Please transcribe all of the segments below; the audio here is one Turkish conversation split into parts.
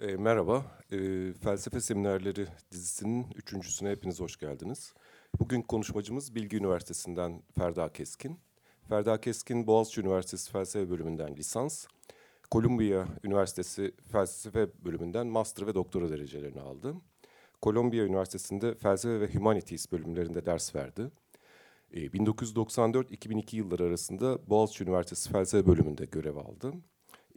E, merhaba, e, Felsefe Seminerleri dizisinin üçüncüsüne hepiniz hoş geldiniz. Bugün konuşmacımız Bilgi Üniversitesi'nden Ferda Keskin. Ferda Keskin, Boğaziçi Üniversitesi Felsefe Bölümünden lisans, Columbia Üniversitesi Felsefe Bölümünden master ve doktora derecelerini aldı. Columbia Üniversitesi'nde Felsefe ve Humanities bölümlerinde ders verdi. 1994-2002 e, yılları arasında Boğaziçi Üniversitesi Felsefe Bölümünde görev aldı.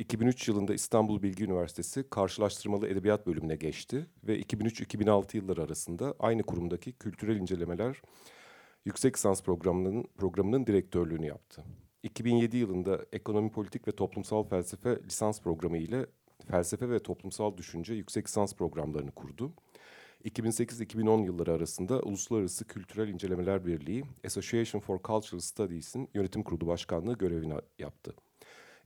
2003 yılında İstanbul Bilgi Üniversitesi Karşılaştırmalı Edebiyat bölümüne geçti ve 2003-2006 yılları arasında aynı kurumdaki Kültürel İncelemeler Yüksek Lisans Programı'nın, programının direktörlüğünü yaptı. 2007 yılında Ekonomi Politik ve Toplumsal Felsefe lisans programı ile Felsefe ve Toplumsal Düşünce yüksek lisans programlarını kurdu. 2008-2010 yılları arasında Uluslararası Kültürel İncelemeler Birliği Association for Cultural Studies'in yönetim kurulu başkanlığı görevini yaptı.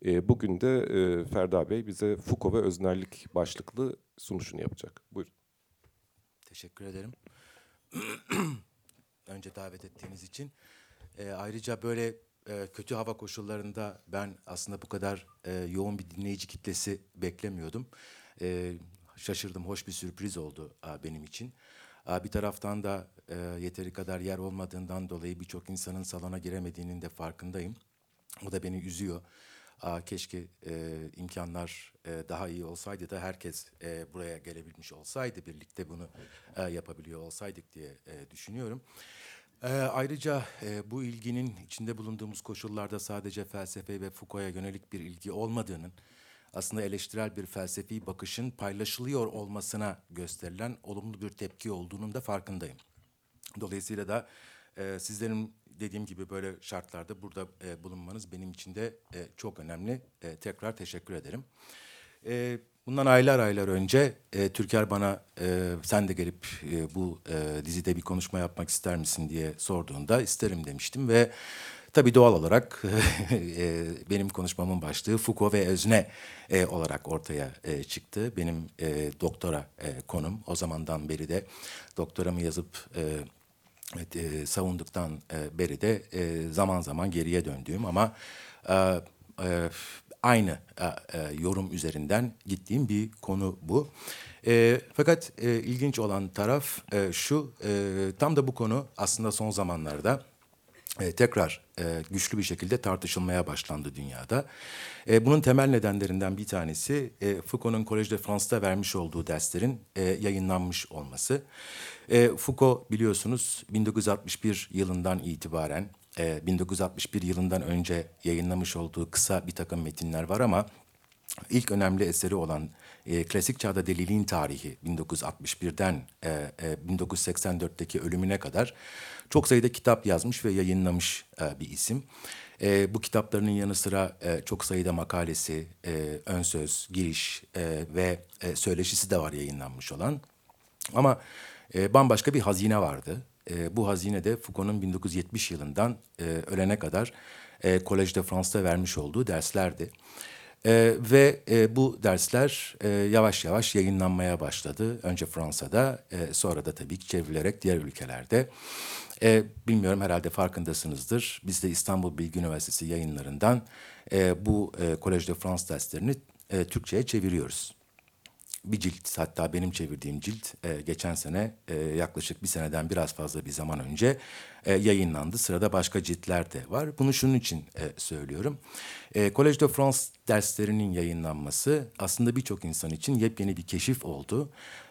E, bugün de e, Ferda Bey bize Foucault ve öznerlik başlıklı sunuşunu yapacak. Buyurun. Teşekkür ederim. Önce davet ettiğiniz için. E, ayrıca böyle e, kötü hava koşullarında ben aslında bu kadar e, yoğun bir dinleyici kitlesi beklemiyordum. E, şaşırdım, hoş bir sürpriz oldu a, benim için. A, bir taraftan da e, yeteri kadar yer olmadığından dolayı birçok insanın salona giremediğinin de farkındayım. O da beni üzüyor. Aa, keşke e, imkanlar e, daha iyi olsaydı da herkes e, buraya gelebilmiş olsaydı, birlikte bunu e, yapabiliyor olsaydık diye e, düşünüyorum. E, ayrıca e, bu ilginin içinde bulunduğumuz koşullarda sadece felsefe ve Foucault'a yönelik bir ilgi olmadığının, aslında eleştirel bir felsefi bakışın paylaşılıyor olmasına gösterilen olumlu bir tepki olduğunun da farkındayım. Dolayısıyla da e, sizlerin dediğim gibi böyle şartlarda burada e, bulunmanız benim için de e, çok önemli. E, tekrar teşekkür ederim. E, bundan aylar aylar önce e, Türker bana e, sen de gelip e, bu e, dizide bir konuşma yapmak ister misin diye sorduğunda isterim demiştim ve tabii doğal olarak e, benim konuşmamın başlığı Foucault ve özne e, olarak ortaya e, çıktı. Benim e, doktora e, konum o zamandan beri de doktoramı yazıp e, e, savunduktan e, beri de e, zaman zaman geriye döndüğüm ama e, e, aynı e, e, yorum üzerinden gittiğim bir konu bu. E, fakat e, ilginç olan taraf e, şu, e, tam da bu konu aslında son zamanlarda e, tekrar e, güçlü bir şekilde tartışılmaya başlandı dünyada. E, bunun temel nedenlerinden bir tanesi e, Foucault'un Collège de France'da vermiş olduğu derslerin e, yayınlanmış olması. E, Foucault biliyorsunuz 1961 yılından itibaren, e, 1961 yılından önce yayınlamış olduğu kısa bir takım metinler var ama ilk önemli eseri olan e, Klasik Çağda Deliliğin Tarihi 1961'den e, e, 1984'teki ölümüne kadar çok sayıda kitap yazmış ve yayınlamış e, bir isim. E, bu kitaplarının yanı sıra e, çok sayıda makalesi, e, ön söz, giriş e, ve e, söyleşisi de var yayınlanmış olan. Ama e, bambaşka bir hazine vardı. E, bu hazine de Foucault'un 1970 yılından e, ölene kadar e, Collège de France'da vermiş olduğu derslerdi. E, ve e, bu dersler e, yavaş yavaş yayınlanmaya başladı. Önce Fransa'da, e, sonra da tabii ki çevrilerek diğer ülkelerde. E, bilmiyorum herhalde farkındasınızdır. Biz de İstanbul Bilgi Üniversitesi yayınlarından e, bu e, Collège de France derslerini e, Türkçe'ye çeviriyoruz bir cilt hatta benim çevirdiğim cilt e, geçen sene e, yaklaşık bir seneden biraz fazla bir zaman önce e, yayınlandı. Sırada başka ciltler de var. Bunu şunun için e, söylüyorum. E, Collège de France derslerinin yayınlanması aslında birçok insan için yepyeni bir keşif oldu.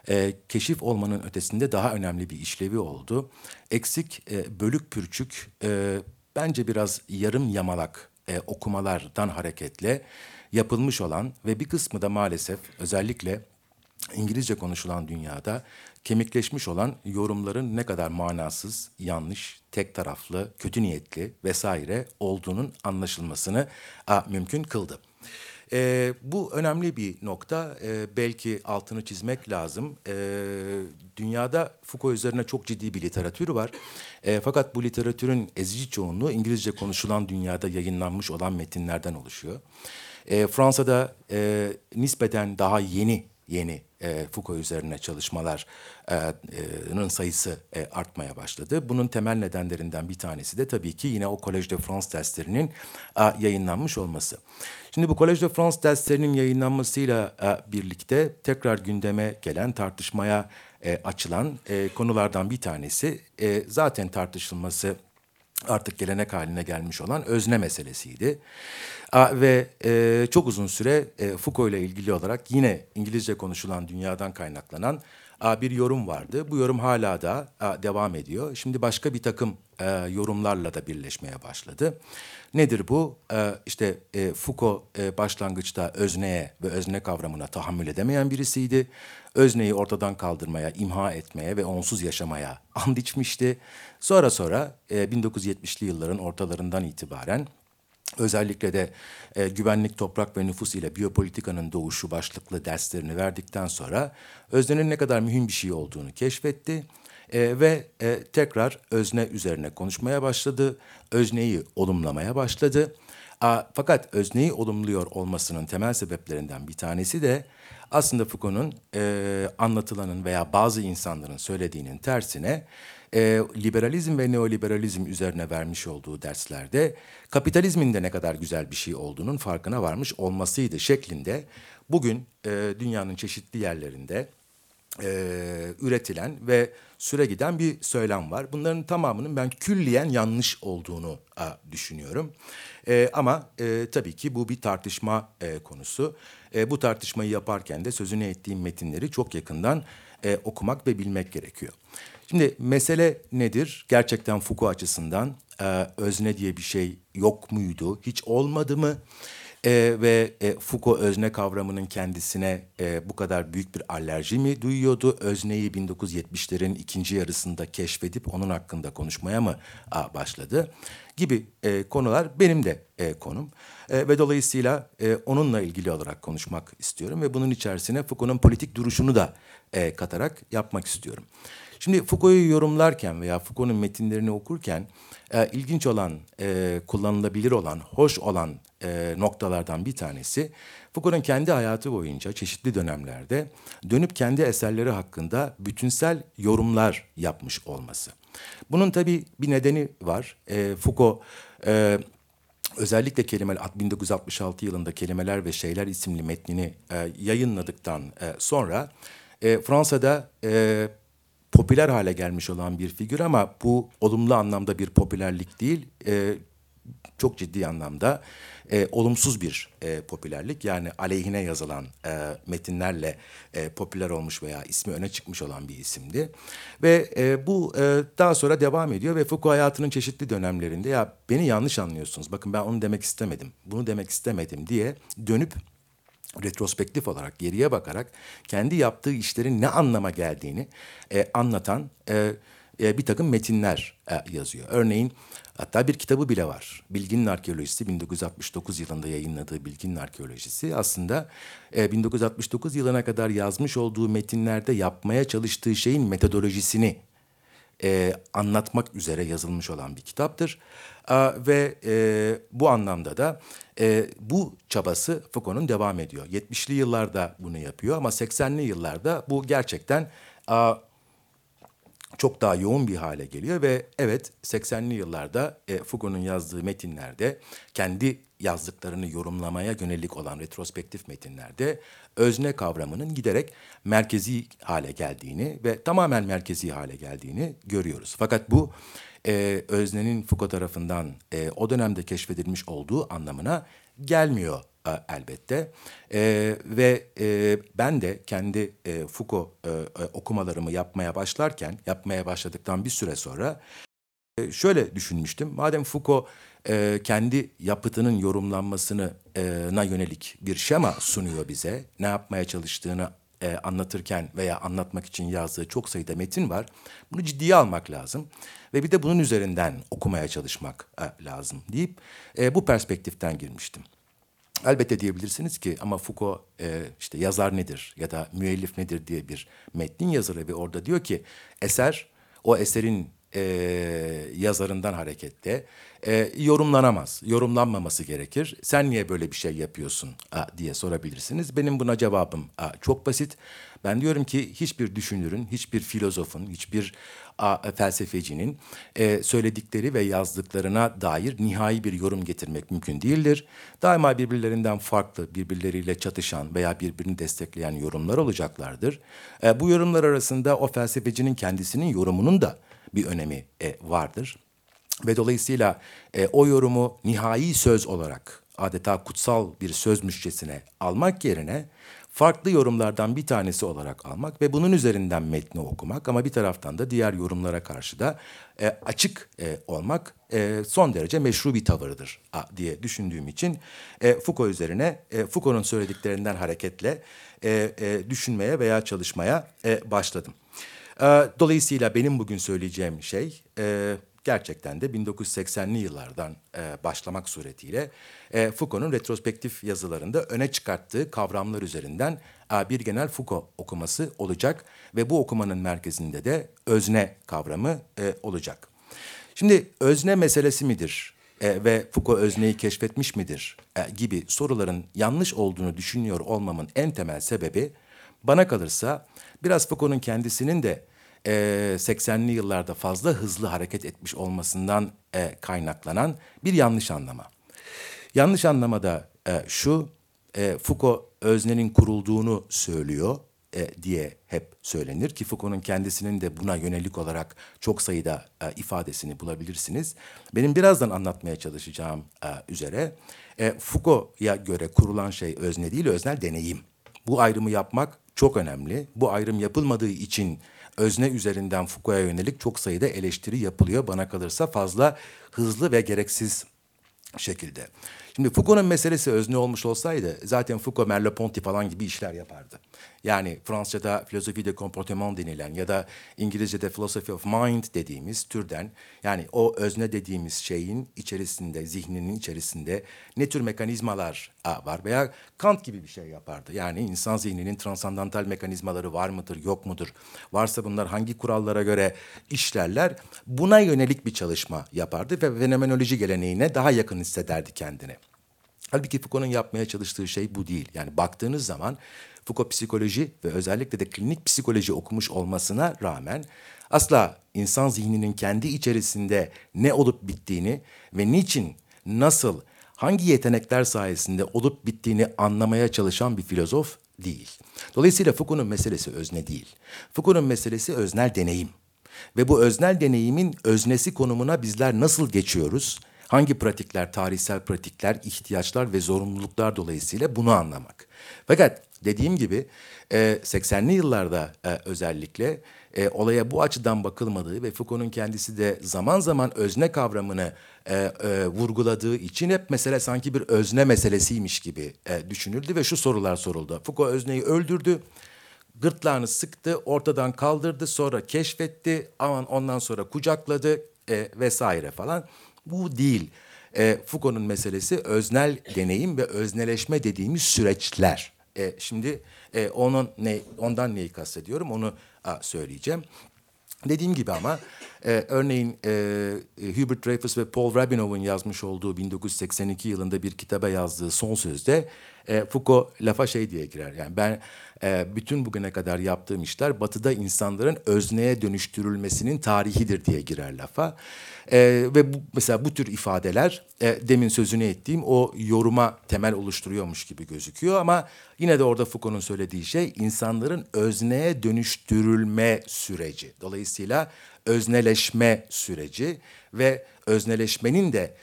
E, keşif olmanın ötesinde daha önemli bir işlevi oldu. Eksik, e, bölük pürçük, e, bence biraz yarım yamalak e, okumalardan hareketle yapılmış olan ve bir kısmı da maalesef özellikle İngilizce konuşulan dünyada kemikleşmiş olan yorumların ne kadar manasız, yanlış, tek taraflı, kötü niyetli vesaire olduğunun anlaşılmasını a, mümkün kıldı. E, bu önemli bir nokta. E, belki altını çizmek lazım. E, dünyada Foucault üzerine çok ciddi bir literatür var. E, fakat bu literatürün ezici çoğunluğu İngilizce konuşulan dünyada yayınlanmış olan metinlerden oluşuyor. E, Fransa'da e, nispeten daha yeni yeni e, Foucault üzerine çalışmaların sayısı e, artmaya başladı. Bunun temel nedenlerinden bir tanesi de tabii ki yine o Collège de France derslerinin a, yayınlanmış olması. Şimdi bu Collège de France derslerinin yayınlanmasıyla a, birlikte tekrar gündeme gelen tartışmaya e, açılan e, konulardan bir tanesi e, zaten tartışılması artık gelenek haline gelmiş olan özne meselesiydi. Ve e, çok uzun süre e, Foucault ile ilgili olarak yine İngilizce konuşulan dünyadan kaynaklanan bir yorum vardı. Bu yorum hala da devam ediyor. Şimdi başka bir takım e, yorumlarla da birleşmeye başladı. Nedir bu? E, işte e, Foucault başlangıçta özneye ve özne kavramına tahammül edemeyen birisiydi. Özneyi ortadan kaldırmaya, imha etmeye ve onsuz yaşamaya and içmişti. Sonra sonra e, 1970'li yılların ortalarından itibaren özellikle de e, güvenlik, toprak ve nüfus ile biyopolitikanın doğuşu başlıklı derslerini verdikten sonra öznenin ne kadar mühim bir şey olduğunu keşfetti. E, ve e, tekrar özne üzerine konuşmaya başladı. Özneyi olumlamaya başladı. A, fakat özneyi olumluyor olmasının temel sebeplerinden bir tanesi de aslında Foucault'un e, anlatılanın veya bazı insanların söylediğinin tersine e, liberalizm ve neoliberalizm üzerine vermiş olduğu derslerde kapitalizmin de ne kadar güzel bir şey olduğunun farkına varmış olmasıydı şeklinde bugün e, dünyanın çeşitli yerlerinde e, üretilen ve süre giden bir söylem var. Bunların tamamının ben külliyen yanlış olduğunu a, düşünüyorum. E, ama e, tabii ki bu bir tartışma e, konusu. E, bu tartışmayı yaparken de sözünü ettiğim metinleri çok yakından e, okumak ve bilmek gerekiyor. Şimdi mesele nedir? Gerçekten Foucault açısından e, özne diye bir şey yok muydu? Hiç olmadı mı? E, ve e, Foucault özne kavramının kendisine e, bu kadar büyük bir alerji mi duyuyordu? Özneyi 1970'lerin ikinci yarısında keşfedip onun hakkında konuşmaya mı a, başladı? Gibi e, konular benim de e, konum. E, ve dolayısıyla e, onunla ilgili olarak konuşmak istiyorum. Ve bunun içerisine Foucault'un politik duruşunu da e, katarak yapmak istiyorum. Şimdi Foucault'u yorumlarken veya Foucault'un metinlerini okurken e, ilginç olan, e, kullanılabilir olan, hoş olan e, noktalardan bir tanesi Foucault'un kendi hayatı boyunca çeşitli dönemlerde dönüp kendi eserleri hakkında bütünsel yorumlar yapmış olması. Bunun tabii bir nedeni var. E, Foucault e, özellikle kelimeler 1966 yılında Kelimeler ve Şeyler isimli metnini e, yayınladıktan e, sonra e, Fransa'da e, popüler hale gelmiş olan bir figür ama bu olumlu anlamda bir popülerlik değil, e, çok ciddi anlamda e, olumsuz bir e, popülerlik. Yani aleyhine yazılan e, metinlerle e, popüler olmuş veya ismi öne çıkmış olan bir isimdi. Ve e, bu e, daha sonra devam ediyor ve Foucault hayatının çeşitli dönemlerinde ya beni yanlış anlıyorsunuz, bakın ben onu demek istemedim, bunu demek istemedim diye dönüp retrospektif olarak geriye bakarak kendi yaptığı işlerin ne anlama geldiğini e, anlatan e, e, bir takım metinler e, yazıyor. Örneğin hatta bir kitabı bile var. Bilginin Arkeolojisi 1969 yılında yayınladığı Bilginin Arkeolojisi aslında e, 1969 yılına kadar yazmış olduğu metinlerde yapmaya çalıştığı şeyin metodolojisini e, anlatmak üzere yazılmış olan bir kitaptır. E, ve e, bu anlamda da e, bu çabası Foucault'un devam ediyor. 70'li yıllarda bunu yapıyor ama 80'li yıllarda bu gerçekten e, çok daha yoğun bir hale geliyor ve evet 80'li yıllarda e, Foucault'un yazdığı metinlerde kendi yazdıklarını yorumlamaya yönelik olan retrospektif metinlerde özne kavramının giderek merkezi hale geldiğini ve tamamen merkezi hale geldiğini görüyoruz. Fakat bu e, öznenin Foucault tarafından e, o dönemde keşfedilmiş olduğu anlamına gelmiyor elbette. E, ve e, ben de kendi e, Foucault e, e, okumalarımı yapmaya başlarken, yapmaya başladıktan bir süre sonra e, şöyle düşünmüştüm. Madem Foucault e, kendi yapıtının yorumlanmasına e, yönelik bir şema sunuyor bize, ne yapmaya çalıştığını e, anlatırken veya anlatmak için yazdığı çok sayıda metin var. Bunu ciddiye almak lazım ve bir de bunun üzerinden okumaya çalışmak e, lazım deyip e, bu perspektiften girmiştim. Elbette diyebilirsiniz ki ama Foucault e, işte yazar nedir ya da müellif nedir diye bir metnin yazarı ve orada diyor ki eser o eserin e, yazarından hareketle e, yorumlanamaz, yorumlanmaması gerekir. Sen niye böyle bir şey yapıyorsun a, diye sorabilirsiniz. Benim buna cevabım a, çok basit. Ben diyorum ki hiçbir düşünürün, hiçbir filozofun, hiçbir a, felsefecinin e, söyledikleri ve yazdıklarına dair nihai bir yorum getirmek mümkün değildir. Daima birbirlerinden farklı, birbirleriyle çatışan veya birbirini destekleyen yorumlar olacaklardır. E, bu yorumlar arasında o felsefecinin kendisinin yorumunun da bir önemi e, vardır. Ve dolayısıyla e, o yorumu nihai söz olarak adeta kutsal bir sözmüşçesine almak yerine farklı yorumlardan bir tanesi olarak almak ve bunun üzerinden metni okumak ama bir taraftan da diğer yorumlara karşı da e, açık e, olmak e, son derece meşru bir tavırdır a, diye düşündüğüm için e, Foucault üzerine e, Foucault'un söylediklerinden hareketle e, e, düşünmeye veya çalışmaya e, başladım. E, dolayısıyla benim bugün söyleyeceğim şey e, gerçekten de 1980'li yıllardan e, başlamak suretiyle e, Foucault'un retrospektif yazılarında öne çıkarttığı kavramlar üzerinden bir genel Foucault okuması olacak ve bu okumanın merkezinde de özne kavramı olacak. Şimdi özne meselesi midir ve Foucault özneyi keşfetmiş midir gibi soruların yanlış olduğunu düşünüyor olmamın en temel sebebi bana kalırsa biraz Foucault'un kendisinin de e, 80'li yıllarda fazla hızlı hareket etmiş olmasından e, kaynaklanan bir yanlış anlama. Yanlış anlama da e, şu, e, Foucault öznenin kurulduğunu söylüyor e, diye hep söylenir ki Foucault'un kendisinin de buna yönelik olarak çok sayıda e, ifadesini bulabilirsiniz. Benim birazdan anlatmaya çalışacağım e, üzere e, Foucault'a göre kurulan şey özne değil, öznel deneyim. Bu ayrımı yapmak çok önemli. Bu ayrım yapılmadığı için özne üzerinden Foucault'a yönelik çok sayıda eleştiri yapılıyor. Bana kalırsa fazla hızlı ve gereksiz şekilde. Şimdi Foucault'un meselesi özne olmuş olsaydı zaten Foucault Merleau-Ponty falan gibi işler yapardı. Yani Fransızca'da filozofi de comportement denilen ya da İngilizce'de philosophy of mind dediğimiz türden yani o özne dediğimiz şeyin içerisinde, zihninin içerisinde ne tür mekanizmalar var veya Kant gibi bir şey yapardı. Yani insan zihninin transandantal mekanizmaları var mıdır, yok mudur? Varsa bunlar hangi kurallara göre işlerler? Buna yönelik bir çalışma yapardı ve fenomenoloji geleneğine daha yakın hissederdi kendini. Halbuki Foucault'un yapmaya çalıştığı şey bu değil. Yani baktığınız zaman Foucault psikoloji ve özellikle de klinik psikoloji okumuş olmasına rağmen asla insan zihninin kendi içerisinde ne olup bittiğini ve niçin, nasıl, hangi yetenekler sayesinde olup bittiğini anlamaya çalışan bir filozof değil. Dolayısıyla Foucault'un meselesi özne değil. Foucault'un meselesi öznel deneyim. Ve bu öznel deneyimin öznesi konumuna bizler nasıl geçiyoruz? Hangi pratikler, tarihsel pratikler, ihtiyaçlar ve zorunluluklar dolayısıyla bunu anlamak. Fakat dediğim gibi 80'li yıllarda özellikle olaya bu açıdan bakılmadığı ve Foucault'un kendisi de zaman zaman özne kavramını vurguladığı için hep mesele sanki bir özne meselesiymiş gibi düşünüldü ve şu sorular soruldu. Foucault özneyi öldürdü, gırtlağını sıktı, ortadan kaldırdı, sonra keşfetti, aman ondan sonra kucakladı vesaire falan. Bu değil. E, Foucault'un meselesi öznel deneyim ve özneleşme dediğimiz süreçler. E, şimdi e, onun ne ondan neyi kastediyorum onu a, söyleyeceğim. Dediğim gibi ama e, örneğin e, Hubert Dreyfus ve Paul Rabinov'un yazmış olduğu 1982 yılında bir kitaba yazdığı son sözde e, Foucault lafa şey diye girer. Yani ben e, bütün bugüne kadar yaptığım işler batıda insanların özneye dönüştürülmesinin tarihidir diye girer lafa. E, ve bu, mesela bu tür ifadeler e, demin sözünü ettiğim o yoruma temel oluşturuyormuş gibi gözüküyor ama yine de orada Foucault'un söylediği şey insanların özneye dönüştürülme süreci. Dolayısıyla özneleşme süreci ve özneleşmenin de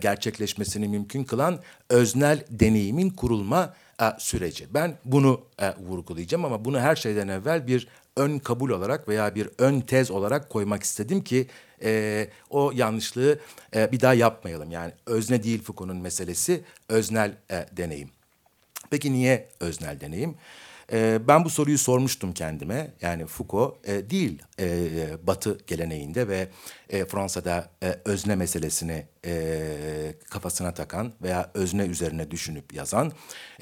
gerçekleşmesini mümkün kılan öznel deneyimin kurulma e, süreci. Ben bunu e, vurgulayacağım ama bunu her şeyden evvel bir ön kabul olarak veya bir ön tez olarak koymak istedim ki e, o yanlışlığı e, bir daha yapmayalım. Yani özne değil Foucault'un meselesi öznel e, deneyim. Peki niye öznel deneyim? E, ben bu soruyu sormuştum kendime. Yani Foucault e, değil e, Batı geleneğinde ve e, Fransa'da e, özne meselesini e, kafasına takan veya özne üzerine düşünüp yazan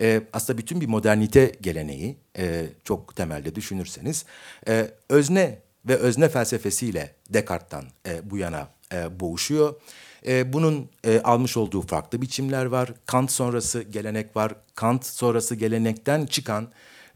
e, aslında bütün bir modernite geleneği e, çok temelde düşünürseniz e, özne ve özne felsefesiyle Descartes'tan e, bu yana e, boğuşuyor. E, bunun e, almış olduğu farklı biçimler var. Kant sonrası gelenek var. Kant sonrası gelenekten çıkan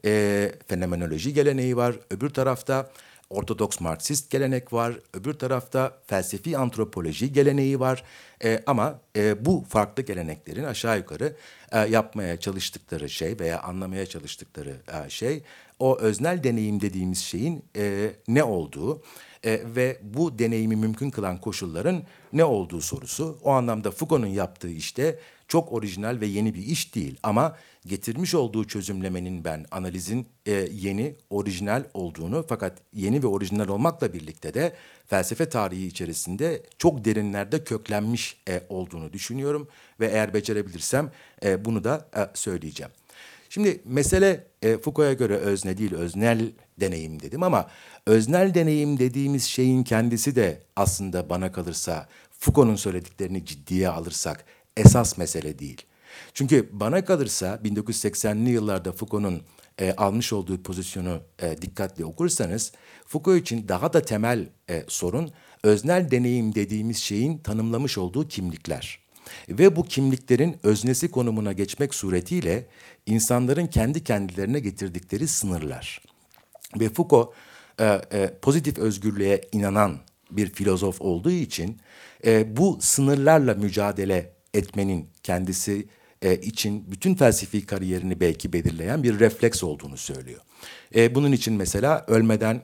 e, fenomenoloji geleneği var. Öbür tarafta Ortodoks Marksist gelenek var. Öbür tarafta felsefi antropoloji geleneği var. E, ama e, bu farklı geleneklerin aşağı yukarı e, yapmaya çalıştıkları şey veya anlamaya çalıştıkları e, şey o öznel deneyim dediğimiz şeyin e, ne olduğu e, ve bu deneyimi mümkün kılan koşulların ne olduğu sorusu. O anlamda Foucault'un yaptığı işte çok orijinal ve yeni bir iş değil ama getirmiş olduğu çözümlemenin ben analizin e, yeni, orijinal olduğunu fakat yeni ve orijinal olmakla birlikte de felsefe tarihi içerisinde çok derinlerde köklenmiş e, olduğunu düşünüyorum ve eğer becerebilirsem e, bunu da e, söyleyeceğim. Şimdi mesele e, Foucault'a göre özne değil, öznel deneyim dedim ama öznel deneyim dediğimiz şeyin kendisi de aslında bana kalırsa Foucault'un söylediklerini ciddiye alırsak esas mesele değil. Çünkü bana kalırsa 1980'li yıllarda Foucault'un e, almış olduğu pozisyonu e, dikkatli okursanız Foucault için daha da temel e, sorun öznel deneyim dediğimiz şeyin tanımlamış olduğu kimlikler. Ve bu kimliklerin öznesi konumuna geçmek suretiyle insanların kendi kendilerine getirdikleri sınırlar. Ve Foucault e, e, pozitif özgürlüğe inanan bir filozof olduğu için e, bu sınırlarla mücadele etmenin kendisi e, için bütün felsefi kariyerini belki belirleyen bir refleks olduğunu söylüyor. E, bunun için mesela ölmeden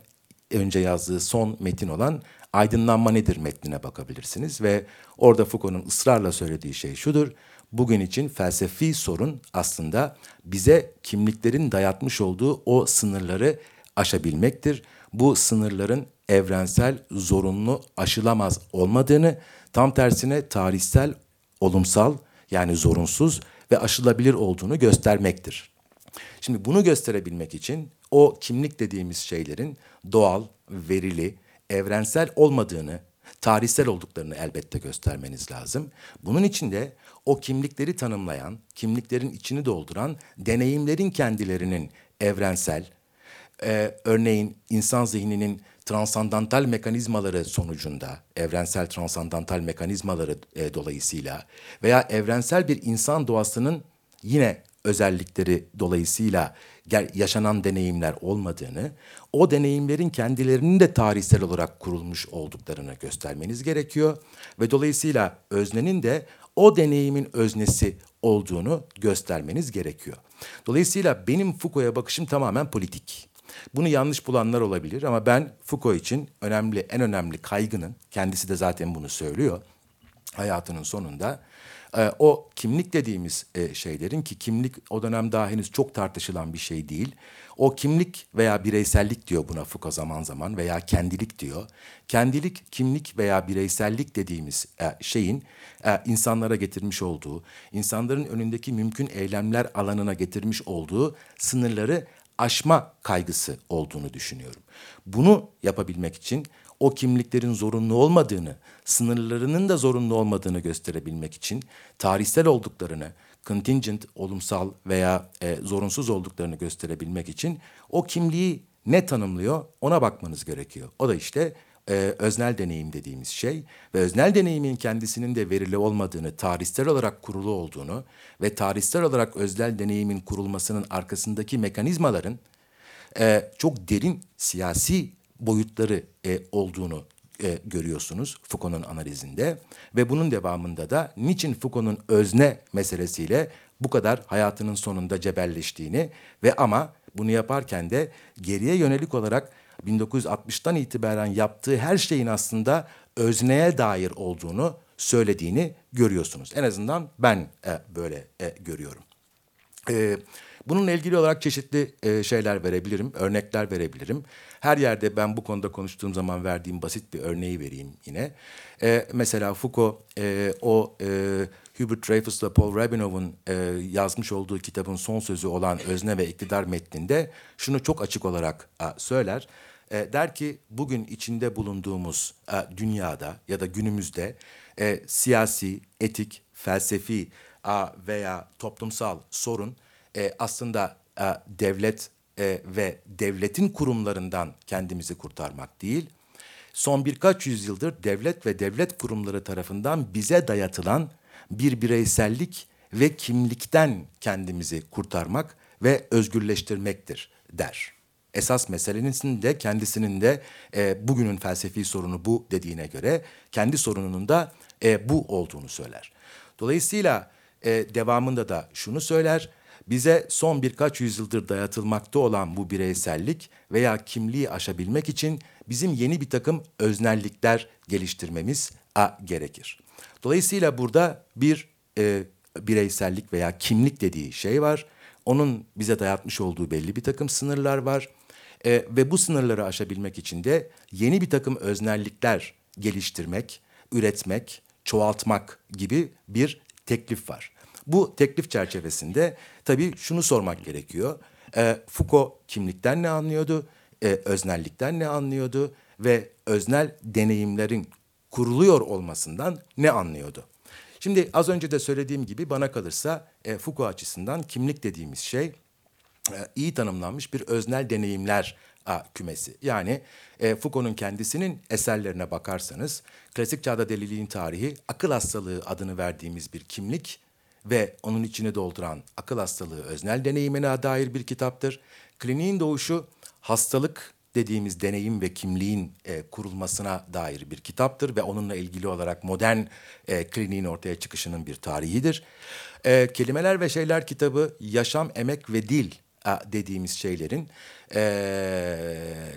önce yazdığı son metin olan Aydınlanma Nedir metnine bakabilirsiniz ve orada Foucault'un ısrarla söylediği şey şudur. Bugün için felsefi sorun aslında bize kimliklerin dayatmış olduğu o sınırları aşabilmektir. Bu sınırların evrensel, zorunlu, aşılamaz olmadığını, tam tersine tarihsel, olumsal yani zorunsuz ve aşılabilir olduğunu göstermektir. Şimdi bunu gösterebilmek için o kimlik dediğimiz şeylerin doğal, verili, evrensel olmadığını, tarihsel olduklarını elbette göstermeniz lazım. Bunun için de o kimlikleri tanımlayan, kimliklerin içini dolduran deneyimlerin kendilerinin evrensel, e, örneğin insan zihninin transandantal mekanizmaları sonucunda, evrensel transandantal mekanizmaları e, dolayısıyla veya evrensel bir insan doğasının yine özellikleri dolayısıyla yaşanan deneyimler olmadığını, o deneyimlerin kendilerinin de tarihsel olarak kurulmuş olduklarını göstermeniz gerekiyor ve dolayısıyla öznenin de o deneyimin öznesi olduğunu göstermeniz gerekiyor. Dolayısıyla benim Foucault'a bakışım tamamen politik. Bunu yanlış bulanlar olabilir ama ben Foucault için önemli, en önemli kaygının, kendisi de zaten bunu söylüyor hayatının sonunda, e, o kimlik dediğimiz e, şeylerin ki kimlik o dönem daha henüz çok tartışılan bir şey değil. O kimlik veya bireysellik diyor buna Foucault zaman zaman veya kendilik diyor. Kendilik, kimlik veya bireysellik dediğimiz e, şeyin insanlara getirmiş olduğu, insanların önündeki mümkün eylemler alanına getirmiş olduğu sınırları aşma kaygısı olduğunu düşünüyorum. Bunu yapabilmek için o kimliklerin zorunlu olmadığını, sınırlarının da zorunlu olmadığını gösterebilmek için tarihsel olduklarını, contingent, olumsal veya e, zorunsuz olduklarını gösterebilmek için o kimliği ne tanımlıyor ona bakmanız gerekiyor. O da işte e, öznel deneyim dediğimiz şey ve öznel deneyimin kendisinin de verili olmadığını, tarihsel olarak kurulu olduğunu ve tarihsel olarak öznel deneyimin kurulmasının arkasındaki mekanizmaların e, çok derin siyasi boyutları e, olduğunu e, görüyorsunuz Foucault'un analizinde ve bunun devamında da niçin Foucault'un özne meselesiyle bu kadar hayatının sonunda cebelleştiğini ve ama bunu yaparken de geriye yönelik olarak 1960'tan itibaren yaptığı her şeyin aslında özneye dair olduğunu söylediğini görüyorsunuz. En azından ben e, böyle e, görüyorum. E, bununla ilgili olarak çeşitli e, şeyler verebilirim, örnekler verebilirim. Her yerde ben bu konuda konuştuğum zaman verdiğim basit bir örneği vereyim yine. E, mesela Foucault e, o e, Hubert Dreyfus'la Paul Rabinov'un e, yazmış olduğu kitabın son sözü olan Özne ve İktidar metninde şunu çok açık olarak a, söyler. E, der ki bugün içinde bulunduğumuz e, dünyada ya da günümüzde e, siyasi, etik, felsefi a, veya toplumsal sorun e, aslında e, devlet e, ve devletin kurumlarından kendimizi kurtarmak değil, son birkaç yüzyıldır devlet ve devlet kurumları tarafından bize dayatılan bir bireysellik ve kimlikten kendimizi kurtarmak ve özgürleştirmektir der. Esas meselenin de kendisinin de e, bugünün felsefi sorunu bu dediğine göre kendi sorununun da e, bu olduğunu söyler. Dolayısıyla e, devamında da şunu söyler. Bize son birkaç yüzyıldır dayatılmakta olan bu bireysellik veya kimliği aşabilmek için bizim yeni bir takım öznellikler geliştirmemiz a, gerekir. Dolayısıyla burada bir e, bireysellik veya kimlik dediği şey var. Onun bize dayatmış olduğu belli bir takım sınırlar var. E, ve bu sınırları aşabilmek için de yeni bir takım öznellikler geliştirmek, üretmek, çoğaltmak gibi bir teklif var. Bu teklif çerçevesinde tabii şunu sormak gerekiyor. E, Foucault kimlikten ne anlıyordu? E, öznellikten ne anlıyordu? Ve öznel deneyimlerin kuruluyor olmasından ne anlıyordu? Şimdi az önce de söylediğim gibi bana kalırsa e, Foucault açısından kimlik dediğimiz şey e, iyi tanımlanmış bir öznel deneyimler a, kümesi. Yani e, Foucault'un kendisinin eserlerine bakarsanız klasik çağda deliliğin tarihi akıl hastalığı adını verdiğimiz bir kimlik ve onun içine dolduran akıl hastalığı öznel deneyimine dair bir kitaptır. Kliniğin doğuşu hastalık dediğimiz deneyim ve kimliğin e, kurulmasına dair bir kitaptır ve onunla ilgili olarak modern e, kliniğin ortaya çıkışının bir tarihidir. E, Kelimeler ve Şeyler kitabı yaşam, emek ve dil dediğimiz şeylerin e,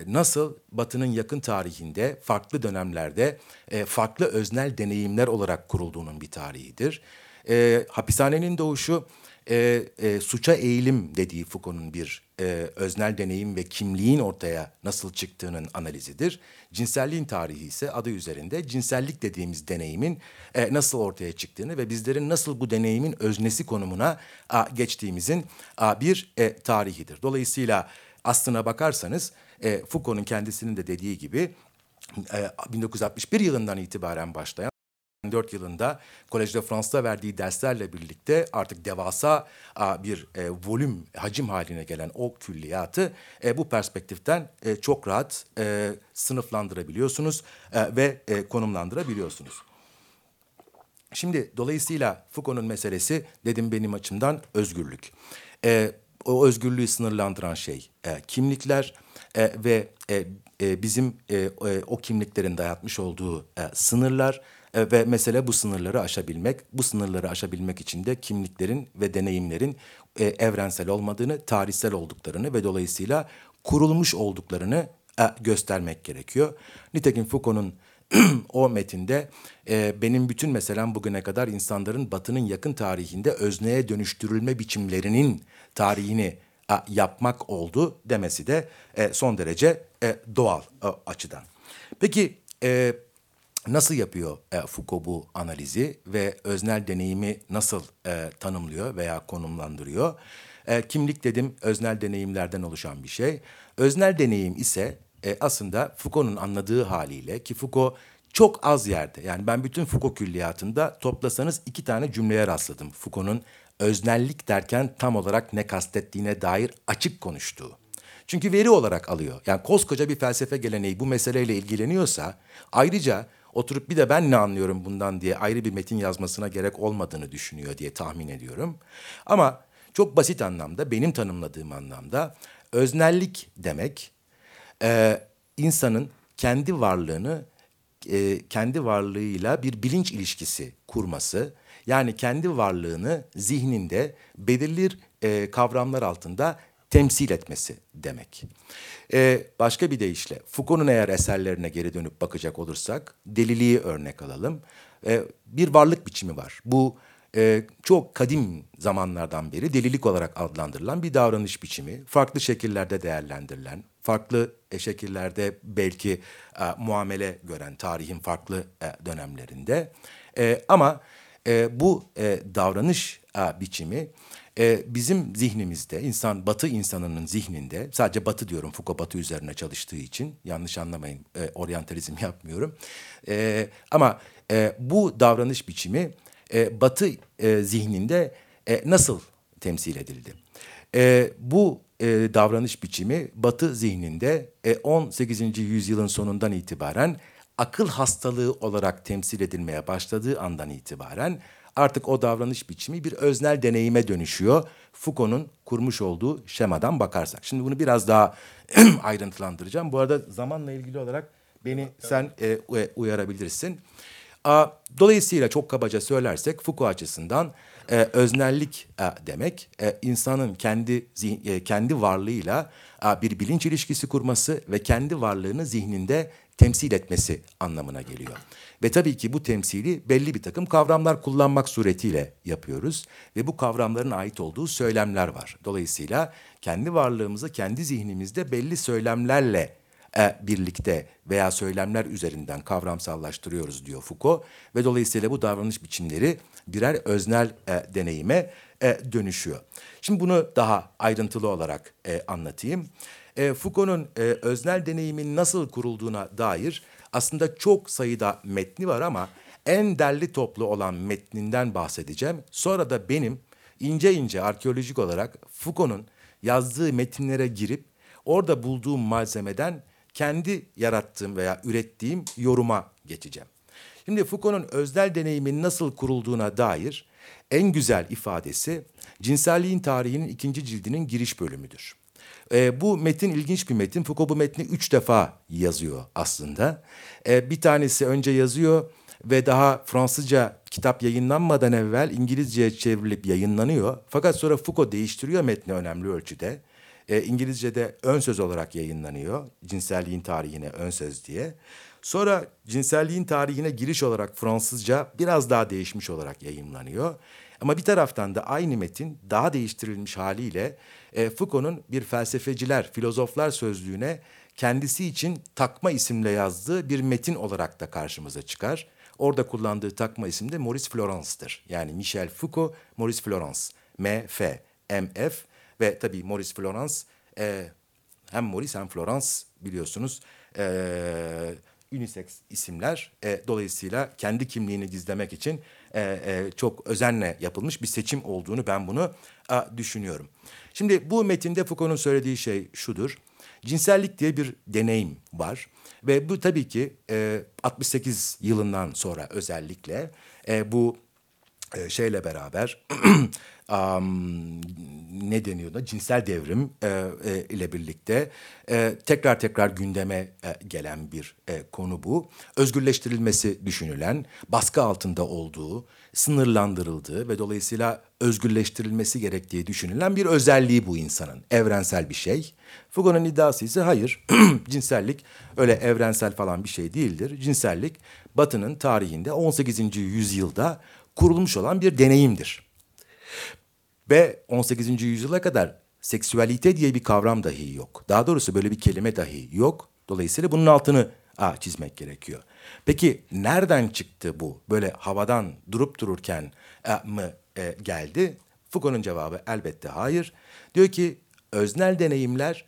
nasıl Batı'nın yakın tarihinde farklı dönemlerde e, farklı öznel deneyimler olarak kurulduğunun bir tarihidir. E, hapishanenin doğuşu e, e, suça eğilim dediği Foucault'un bir e, öznel deneyim ve kimliğin ortaya nasıl çıktığının analizidir. Cinselliğin tarihi ise adı üzerinde cinsellik dediğimiz deneyimin e, nasıl ortaya çıktığını ve bizlerin nasıl bu deneyimin öznesi konumuna a, geçtiğimizin a, bir e, tarihidir. Dolayısıyla aslına bakarsanız e, Foucault'un kendisinin de dediği gibi e, 1961 yılından itibaren başlayan 2004 yılında Collège de France'da verdiği derslerle birlikte artık devasa bir e, volüm, hacim haline gelen o külliyatı e, bu perspektiften e, çok rahat e, sınıflandırabiliyorsunuz ve e, konumlandırabiliyorsunuz. Şimdi dolayısıyla Foucault'un meselesi dedim benim açımdan özgürlük. E, o özgürlüğü sınırlandıran şey e, kimlikler e, ve e, bizim e, o kimliklerin dayatmış olduğu e, sınırlar e, ve mesele bu sınırları aşabilmek. Bu sınırları aşabilmek için de kimliklerin ve deneyimlerin e, evrensel olmadığını, tarihsel olduklarını ve dolayısıyla kurulmuş olduklarını e, göstermek gerekiyor. Nitekim Foucault'un o metinde e, benim bütün meselem bugüne kadar insanların batının yakın tarihinde özneye dönüştürülme biçimlerinin tarihini e, yapmak oldu demesi de e, son derece e, doğal e, açıdan. Peki e, nasıl yapıyor e, Foucault bu analizi ve öznel deneyimi nasıl e, tanımlıyor veya konumlandırıyor? E, kimlik dedim öznel deneyimlerden oluşan bir şey. Öznel deneyim ise e, aslında Foucault'un anladığı haliyle ki Foucault çok az yerde yani ben bütün Foucault külliyatında toplasanız iki tane cümleye rastladım. Foucault'un öznellik derken tam olarak ne kastettiğine dair açık konuştuğu. Çünkü veri olarak alıyor. Yani koskoca bir felsefe geleneği bu meseleyle ilgileniyorsa ayrıca oturup bir de ben ne anlıyorum bundan diye ayrı bir metin yazmasına gerek olmadığını düşünüyor diye tahmin ediyorum. Ama çok basit anlamda benim tanımladığım anlamda öznellik demek e, insanın kendi varlığını e, kendi varlığıyla bir bilinç ilişkisi kurması yani kendi varlığını zihninde belirli e, kavramlar altında temsil etmesi demek. Ee, başka bir deyişle Foucault'un eğer eserlerine geri dönüp bakacak olursak deliliği örnek alalım. Ee, bir varlık biçimi var. Bu e, çok kadim zamanlardan beri delilik olarak adlandırılan bir davranış biçimi. Farklı şekillerde değerlendirilen, farklı e, şekillerde belki e, muamele gören tarihin farklı e, dönemlerinde. E, ama e, bu e, davranış e, biçimi e, bizim zihnimizde, insan Batı insanının zihninde, sadece Batı diyorum Foucault Batı üzerine çalıştığı için yanlış anlamayın, e, oryantalizm yapmıyorum. E, ama e, bu davranış biçimi e, Batı e, zihninde e, nasıl temsil edildi? E, bu e, davranış biçimi Batı zihninde e, 18. yüzyılın sonundan itibaren akıl hastalığı olarak temsil edilmeye başladığı andan itibaren artık o davranış biçimi bir öznel deneyime dönüşüyor. Foucault'un kurmuş olduğu şemadan bakarsak. Şimdi bunu biraz daha ayrıntılandıracağım. Bu arada zamanla ilgili olarak beni sen e, uyarabilirsin. Dolayısıyla çok kabaca söylersek Foucault açısından e, öznellik e, demek e, insanın kendi e, kendi varlığıyla bir bilinç ilişkisi kurması ve kendi varlığını zihninde temsil etmesi anlamına geliyor. Ve tabii ki bu temsili belli bir takım kavramlar kullanmak suretiyle yapıyoruz ve bu kavramların ait olduğu söylemler var. Dolayısıyla kendi varlığımızı kendi zihnimizde belli söylemlerle e, birlikte veya söylemler üzerinden kavramsallaştırıyoruz diyor Foucault ve dolayısıyla bu davranış biçimleri birer öznel e, deneyime e, dönüşüyor. Şimdi bunu daha ayrıntılı olarak e, anlatayım. E, Foucault'un e, öznel deneyimin nasıl kurulduğuna dair aslında çok sayıda metni var ama en derli toplu olan metninden bahsedeceğim. Sonra da benim ince ince arkeolojik olarak Foucault'un yazdığı metinlere girip orada bulduğum malzemeden kendi yarattığım veya ürettiğim yoruma geçeceğim. Şimdi Foucault'un öznel deneyimin nasıl kurulduğuna dair en güzel ifadesi cinselliğin tarihinin ikinci cildinin giriş bölümüdür. E, bu metin ilginç bir metin. Foucault bu metni üç defa yazıyor aslında. E, bir tanesi önce yazıyor ve daha Fransızca kitap yayınlanmadan evvel İngilizceye çevrilip yayınlanıyor. Fakat sonra Foucault değiştiriyor metni önemli ölçüde. E, İngilizce'de ön söz olarak yayınlanıyor. Cinselliğin tarihine ön söz diye. Sonra cinselliğin tarihine giriş olarak Fransızca biraz daha değişmiş olarak yayınlanıyor. Ama bir taraftan da aynı metin daha değiştirilmiş haliyle e, Foucault'un bir felsefeciler, filozoflar sözlüğüne kendisi için takma isimle yazdığı bir metin olarak da karşımıza çıkar. Orada kullandığı takma isim de Maurice Florence'dır. Yani Michel Foucault, Maurice Florence. M-F, M-F ve tabii Maurice Florence e, hem Maurice hem Florence biliyorsunuz e, unisex isimler. E, dolayısıyla kendi kimliğini gizlemek için e, e, çok özenle yapılmış bir seçim olduğunu ben bunu a, düşünüyorum. Şimdi bu metinde Foucault'un söylediği şey şudur. Cinsellik diye bir deneyim var ve bu tabii ki e, 68 yılından sonra özellikle e, bu e, şeyle beraber um, ne deniyordu cinsel devrim e, e, ile birlikte e, tekrar tekrar gündeme e, gelen bir e, konu bu. Özgürleştirilmesi düşünülen, baskı altında olduğu, sınırlandırıldığı ve dolayısıyla özgürleştirilmesi gerektiği düşünülen bir özelliği bu insanın. Evrensel bir şey. Foucault'un iddiası ise hayır, cinsellik öyle evrensel falan bir şey değildir. Cinsellik Batı'nın tarihinde 18. yüzyılda kurulmuş olan bir deneyimdir. Ve 18. yüzyıla kadar seksüalite diye bir kavram dahi yok. Daha doğrusu böyle bir kelime dahi yok. Dolayısıyla bunun altını aa, çizmek gerekiyor. Peki nereden çıktı bu? Böyle havadan durup dururken e, mı e, geldi? Foucault'un cevabı elbette hayır. Diyor ki öznel deneyimler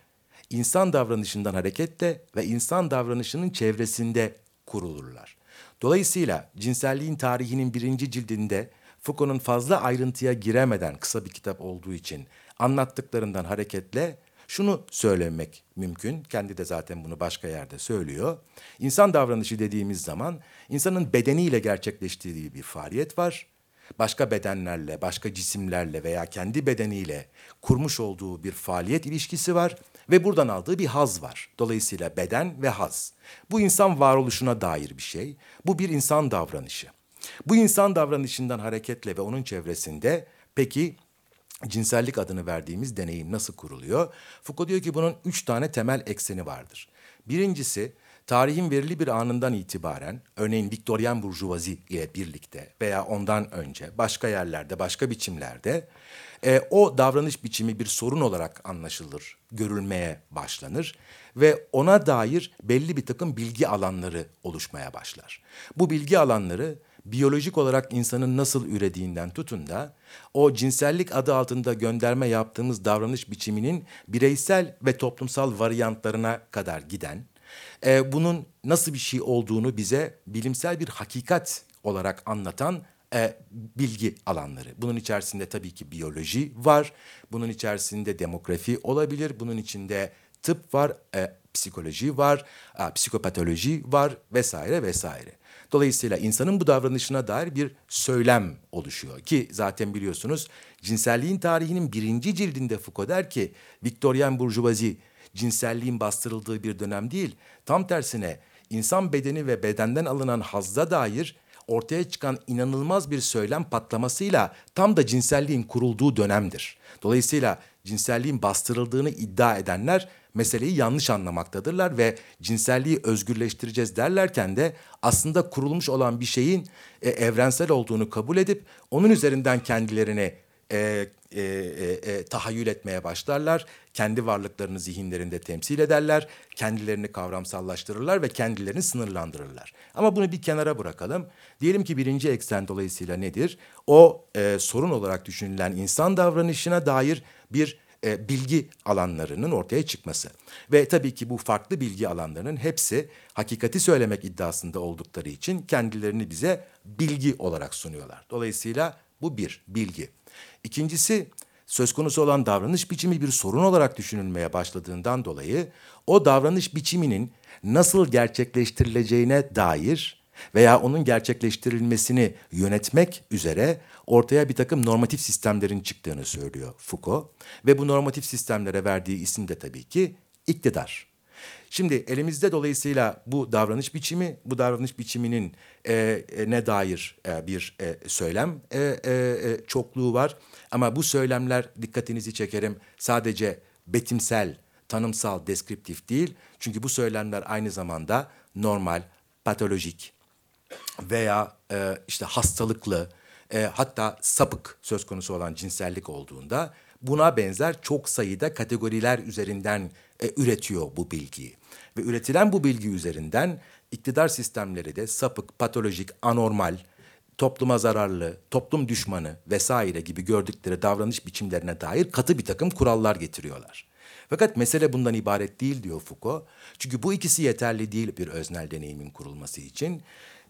insan davranışından hareketle ve insan davranışının çevresinde kurulurlar. Dolayısıyla cinselliğin tarihinin birinci cildinde Foucault'un fazla ayrıntıya giremeden kısa bir kitap olduğu için anlattıklarından hareketle şunu söylemek mümkün. Kendi de zaten bunu başka yerde söylüyor. İnsan davranışı dediğimiz zaman insanın bedeniyle gerçekleştirdiği bir faaliyet var. Başka bedenlerle, başka cisimlerle veya kendi bedeniyle kurmuş olduğu bir faaliyet ilişkisi var ve buradan aldığı bir haz var. Dolayısıyla beden ve haz. Bu insan varoluşuna dair bir şey. Bu bir insan davranışı. Bu insan davranışından hareketle ve onun çevresinde peki cinsellik adını verdiğimiz deneyim nasıl kuruluyor? Foucault diyor ki bunun üç tane temel ekseni vardır. Birincisi tarihin verili bir anından itibaren örneğin Viktoryen Burjuvazi ile birlikte veya ondan önce başka yerlerde başka biçimlerde e, o davranış biçimi bir sorun olarak anlaşılır, görülmeye başlanır ve ona dair belli bir takım bilgi alanları oluşmaya başlar. Bu bilgi alanları biyolojik olarak insanın nasıl ürediğinden tutun da o cinsellik adı altında gönderme yaptığımız davranış biçiminin bireysel ve toplumsal varyantlarına kadar giden, e, bunun nasıl bir şey olduğunu bize bilimsel bir hakikat olarak anlatan e, bilgi alanları. Bunun içerisinde tabii ki biyoloji var, bunun içerisinde demografi olabilir, bunun içinde tıp var, e, psikoloji var, e, psikopatoloji var vesaire vesaire. Dolayısıyla insanın bu davranışına dair bir söylem oluşuyor ki zaten biliyorsunuz cinselliğin tarihinin birinci cildinde Foucault der ki Victorian Bourgeoisie cinselliğin bastırıldığı bir dönem değil. Tam tersine insan bedeni ve bedenden alınan hazza dair ortaya çıkan inanılmaz bir söylem patlamasıyla tam da cinselliğin kurulduğu dönemdir. Dolayısıyla cinselliğin bastırıldığını iddia edenler meseleyi yanlış anlamaktadırlar ve cinselliği özgürleştireceğiz derlerken de aslında kurulmuş olan bir şeyin e, evrensel olduğunu kabul edip onun üzerinden kendilerini e, e, e, tahayyül etmeye başlarlar. Kendi varlıklarını zihinlerinde temsil ederler. Kendilerini kavramsallaştırırlar ve kendilerini sınırlandırırlar. Ama bunu bir kenara bırakalım. Diyelim ki birinci eksen dolayısıyla nedir? O e, sorun olarak düşünülen insan davranışına dair bir e, bilgi alanlarının ortaya çıkması. Ve tabii ki bu farklı bilgi alanlarının hepsi hakikati söylemek iddiasında oldukları için kendilerini bize bilgi olarak sunuyorlar. Dolayısıyla bu bir bilgi. İkincisi söz konusu olan davranış biçimi bir sorun olarak düşünülmeye başladığından dolayı o davranış biçiminin nasıl gerçekleştirileceğine dair veya onun gerçekleştirilmesini yönetmek üzere ortaya bir takım normatif sistemlerin çıktığını söylüyor Foucault. Ve bu normatif sistemlere verdiği isim de tabii ki iktidar. Şimdi elimizde dolayısıyla bu davranış biçimi, bu davranış biçiminin e, e, ne dair e, bir e, söylem e, e, e, çokluğu var. Ama bu söylemler dikkatinizi çekerim sadece betimsel, tanımsal, deskriptif değil. Çünkü bu söylemler aynı zamanda normal, patolojik veya e, işte hastalıklı, e, hatta sapık söz konusu olan cinsellik olduğunda buna benzer çok sayıda kategoriler üzerinden e, üretiyor bu bilgiyi. Ve üretilen bu bilgi üzerinden iktidar sistemleri de sapık, patolojik, anormal, topluma zararlı, toplum düşmanı vesaire gibi gördükleri davranış biçimlerine dair katı bir takım kurallar getiriyorlar. Fakat mesele bundan ibaret değil diyor Foucault. Çünkü bu ikisi yeterli değil bir öznel deneyimin kurulması için.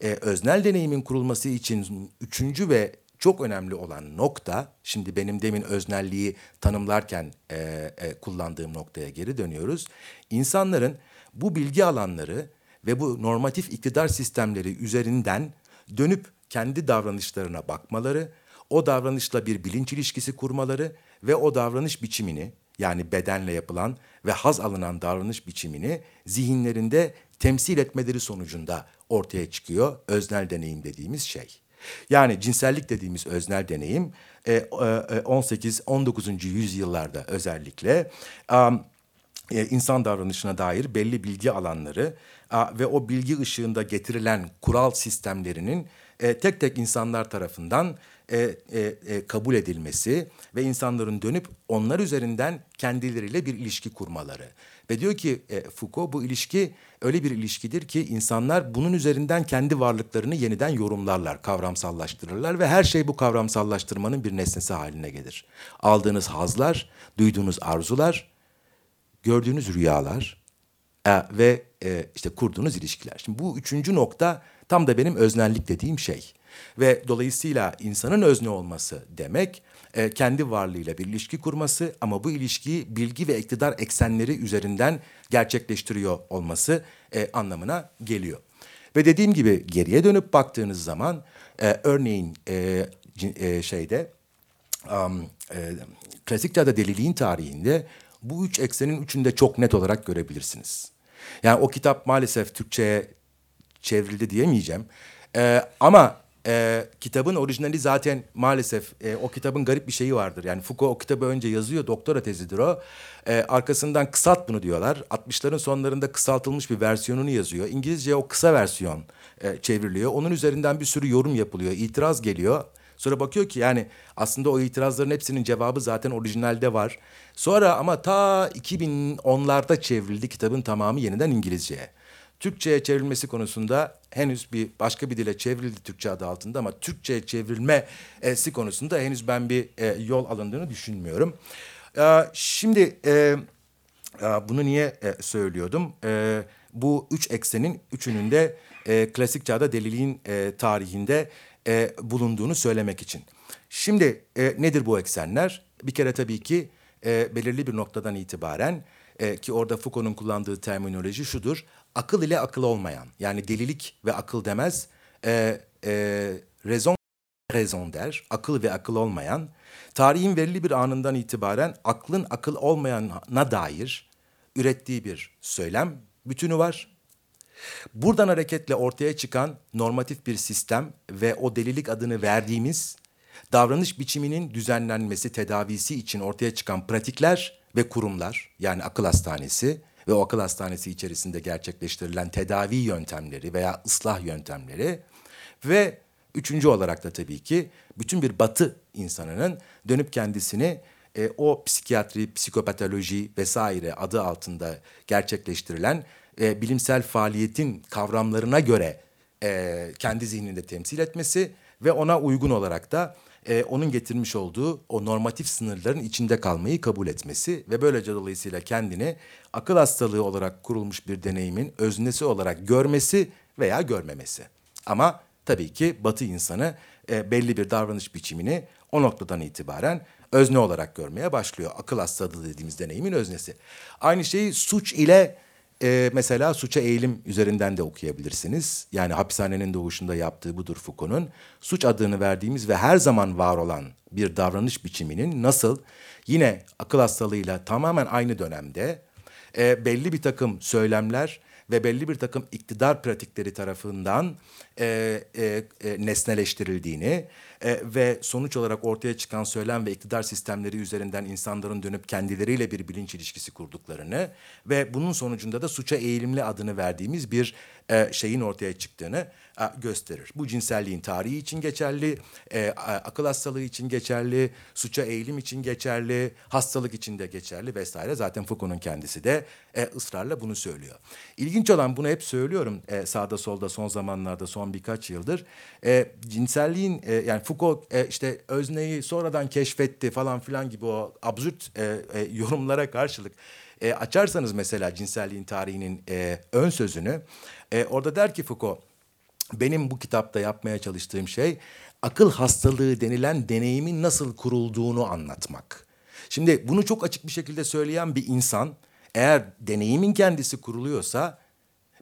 Ee, öznel deneyimin kurulması için üçüncü ve çok önemli olan nokta, şimdi benim demin öznelliği tanımlarken e, e, kullandığım noktaya geri dönüyoruz. İnsanların bu bilgi alanları ve bu normatif iktidar sistemleri üzerinden dönüp kendi davranışlarına bakmaları, o davranışla bir bilinç ilişkisi kurmaları ve o davranış biçimini yani bedenle yapılan ve haz alınan davranış biçimini zihinlerinde temsil etmeleri sonucunda ortaya çıkıyor öznel deneyim dediğimiz şey. Yani cinsellik dediğimiz öznel deneyim 18-19. E, e, yüzyıllarda özellikle e, insan davranışına dair belli bilgi alanları ve o bilgi ışığında getirilen kural sistemlerinin tek tek insanlar tarafından kabul edilmesi ve insanların dönüp onlar üzerinden kendileriyle bir ilişki kurmaları. Ve diyor ki Foucault bu ilişki öyle bir ilişkidir ki insanlar bunun üzerinden kendi varlıklarını yeniden yorumlarlar, kavramsallaştırırlar ve her şey bu kavramsallaştırmanın bir nesnesi haline gelir. Aldığınız hazlar, duyduğunuz arzular, gördüğünüz rüyalar e, ve e, işte kurduğunuz ilişkiler. Şimdi bu üçüncü nokta tam da benim öznellik dediğim şey. Ve dolayısıyla insanın özne olması demek e, kendi varlığıyla bir ilişki kurması ama bu ilişkiyi bilgi ve iktidar eksenleri üzerinden gerçekleştiriyor olması e, anlamına geliyor. Ve dediğim gibi geriye dönüp baktığınız zaman e, örneğin e, e, şeyde um, e, klasik çağda deliliğin tarihinde bu üç eksenin üçünde çok net olarak görebilirsiniz. Yani o kitap maalesef Türkçe'ye çevrildi diyemeyeceğim. E, ama e, kitabın orijinali zaten maalesef e, o kitabın garip bir şeyi vardır. Yani Foucault o kitabı önce yazıyor, doktora tezidir o. E, arkasından kısalt bunu diyorlar. 60'ların sonlarında kısaltılmış bir versiyonunu yazıyor. İngilizce o kısa versiyon e, çevriliyor. Onun üzerinden bir sürü yorum yapılıyor, itiraz geliyor. Sonra bakıyor ki yani aslında o itirazların hepsinin cevabı zaten orijinalde var. Sonra ama ta 2010'larda çevrildi kitabın tamamı yeniden İngilizceye. Türkçe'ye çevrilmesi konusunda henüz bir başka bir dile çevrildi Türkçe adı altında ama Türkçe'ye çevrilmesi konusunda henüz ben bir e, yol alındığını düşünmüyorum. E, şimdi e, e, bunu niye e, söylüyordum? E, bu üç eksenin üçünün de e, klasik çağda deliliğin e, tarihinde e, bulunduğunu söylemek için. Şimdi e, nedir bu eksenler? Bir kere tabii ki e, belirli bir noktadan itibaren e, ki orada Foucault'un kullandığı terminoloji şudur. Akıl ile akıl olmayan yani delilik ve akıl demez. E, e, raison raison der. Akıl ve akıl olmayan. Tarihin belirli bir anından itibaren aklın akıl olmayana dair ürettiği bir söylem bütünü var. Buradan hareketle ortaya çıkan normatif bir sistem ve o delilik adını verdiğimiz davranış biçiminin düzenlenmesi, tedavisi için ortaya çıkan pratikler ve kurumlar yani akıl hastanesi ve o akıl hastanesi içerisinde gerçekleştirilen tedavi yöntemleri veya ıslah yöntemleri ve üçüncü olarak da tabii ki bütün bir batı insanının dönüp kendisini e, o psikiyatri, psikopatoloji vesaire adı altında gerçekleştirilen e, bilimsel faaliyetin kavramlarına göre e, kendi zihninde temsil etmesi ve ona uygun olarak da e, onun getirmiş olduğu o normatif sınırların içinde kalmayı kabul etmesi ve böylece dolayısıyla kendini akıl hastalığı olarak kurulmuş bir deneyimin öznesi olarak görmesi veya görmemesi. Ama tabii ki Batı insanı e, belli bir davranış biçimini o noktadan itibaren özne olarak görmeye başlıyor. Akıl hastalığı dediğimiz deneyimin öznesi. Aynı şeyi suç ile e, mesela suça eğilim üzerinden de okuyabilirsiniz. Yani hapishanenin doğuşunda yaptığı budur Foucault'un. Suç adını verdiğimiz ve her zaman var olan bir davranış biçiminin nasıl yine akıl hastalığıyla tamamen aynı dönemde e, belli bir takım söylemler ve belli bir takım iktidar pratikleri tarafından e, e, e, nesneleştirildiğini e, ve sonuç olarak ortaya çıkan söylem ve iktidar sistemleri üzerinden insanların dönüp kendileriyle bir bilinç ilişkisi kurduklarını ve bunun sonucunda da suça eğilimli adını verdiğimiz bir e, şeyin ortaya çıktığını e, gösterir. Bu cinselliğin tarihi için geçerli, e, akıl hastalığı için geçerli, suça eğilim için geçerli, hastalık için de geçerli vesaire. Zaten Foucault'un kendisi de e, ısrarla bunu söylüyor. İlginç olan bunu hep söylüyorum e, sağda solda son zamanlarda son birkaç yıldır. E, cinselliğin e, yani Foucault e, işte özneyi sonradan keşfetti falan filan gibi o absürt e, e, yorumlara karşılık e, açarsanız mesela cinselliğin tarihinin e, ön sözünü e, orada der ki Foucault benim bu kitapta yapmaya çalıştığım şey akıl hastalığı denilen deneyimin nasıl kurulduğunu anlatmak. Şimdi bunu çok açık bir şekilde söyleyen bir insan eğer deneyimin kendisi kuruluyorsa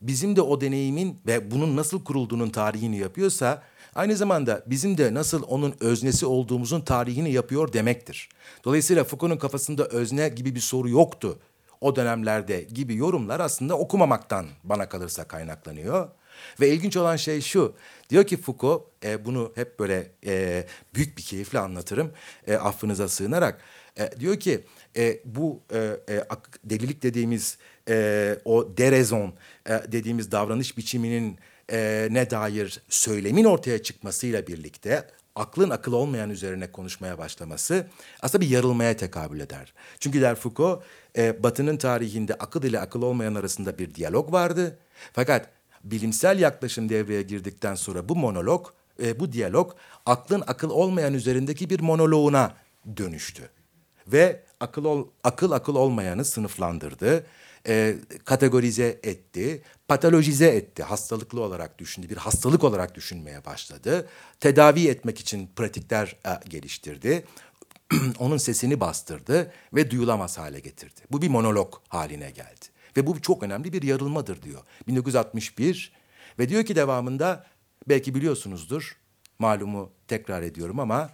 bizim de o deneyimin ve bunun nasıl kurulduğunun tarihini yapıyorsa aynı zamanda bizim de nasıl onun öznesi olduğumuzun tarihini yapıyor demektir. Dolayısıyla Foucault'un kafasında özne gibi bir soru yoktu o dönemlerde gibi yorumlar aslında okumamaktan bana kalırsa kaynaklanıyor. Ve ilginç olan şey şu. Diyor ki Foucault, e, bunu hep böyle e, büyük bir keyifle anlatırım. E, affınıza sığınarak. E, diyor ki e, bu e, e, delilik dediğimiz e, o derezon e, dediğimiz davranış biçiminin e, ne dair söylemin ortaya çıkmasıyla birlikte aklın akıl olmayan üzerine konuşmaya başlaması aslında bir yarılmaya tekabül eder. Çünkü der Foucault, e, Batı'nın tarihinde akıl ile akıl olmayan arasında bir diyalog vardı. Fakat bilimsel yaklaşım devreye girdikten sonra bu monolog, e, bu diyalog aklın akıl olmayan üzerindeki bir monoloğuna dönüştü. Ve akıl ol, akıl akıl olmayanı sınıflandırdı, e, kategorize etti, patolojize etti, hastalıklı olarak düşündü, bir hastalık olarak düşünmeye başladı. Tedavi etmek için pratikler e, geliştirdi. Onun sesini bastırdı ve duyulamaz hale getirdi. Bu bir monolog haline geldi. Ve bu çok önemli bir yarılmadır diyor. 1961 ve diyor ki devamında belki biliyorsunuzdur malumu tekrar ediyorum ama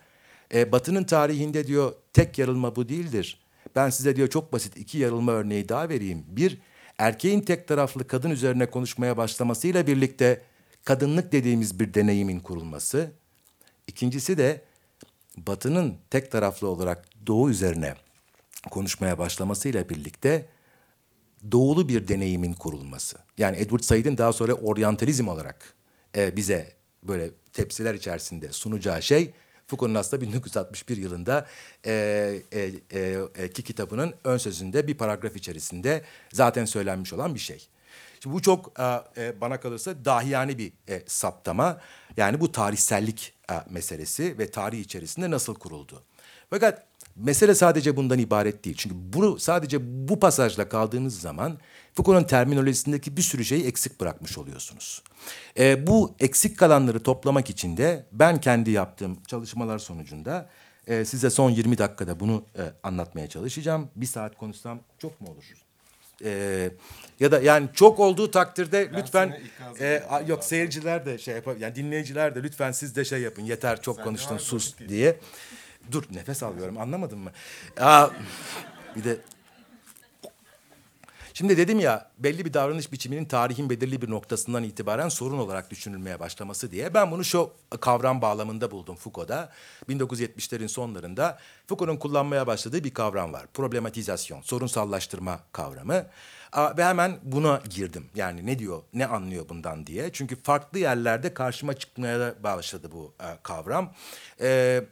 e, Batı'nın tarihinde diyor tek yarılma bu değildir. Ben size diyor çok basit iki yarılma örneği daha vereyim. Bir, erkeğin tek taraflı kadın üzerine konuşmaya başlamasıyla birlikte kadınlık dediğimiz bir deneyimin kurulması. İkincisi de Batı'nın tek taraflı olarak Doğu üzerine konuşmaya başlamasıyla birlikte doğulu bir deneyimin kurulması. Yani Edward Said'in daha sonra oryantalizm olarak e, bize böyle tepsiler içerisinde sunacağı şey Foucault'un aslında 1961 yılında e, e, e, e, ki kitabının ön sözünde bir paragraf içerisinde zaten söylenmiş olan bir şey. Şimdi bu çok e, bana kalırsa dahiyane bir e, saptama. Yani bu tarihsellik e, meselesi ve tarih içerisinde nasıl kuruldu. Fakat Mesele sadece bundan ibaret değil. Çünkü bu sadece bu pasajla kaldığınız zaman Foucault'un terminolojisindeki bir sürü şeyi eksik bırakmış oluyorsunuz. E, bu eksik kalanları toplamak için de ben kendi yaptığım çalışmalar sonucunda e, size son 20 dakikada bunu e, anlatmaya çalışacağım. Bir saat konuşsam çok mu olur? E, ya da yani çok olduğu takdirde lütfen e, a- yok seyirciler de şey yapar yani dinleyiciler de lütfen siz de şey yapın yeter çok konuştun sus diye. Dur nefes alıyorum anlamadın mı? Aa, bir de Şimdi dedim ya belli bir davranış biçiminin tarihin belirli bir noktasından itibaren sorun olarak düşünülmeye başlaması diye. Ben bunu şu kavram bağlamında buldum Foucault'da. 1970'lerin sonlarında Foucault'un kullanmaya başladığı bir kavram var. Problematizasyon, sorunsallaştırma kavramı. Ve hemen buna girdim. Yani ne diyor, ne anlıyor bundan diye. Çünkü farklı yerlerde karşıma çıkmaya başladı bu e, kavram. Eee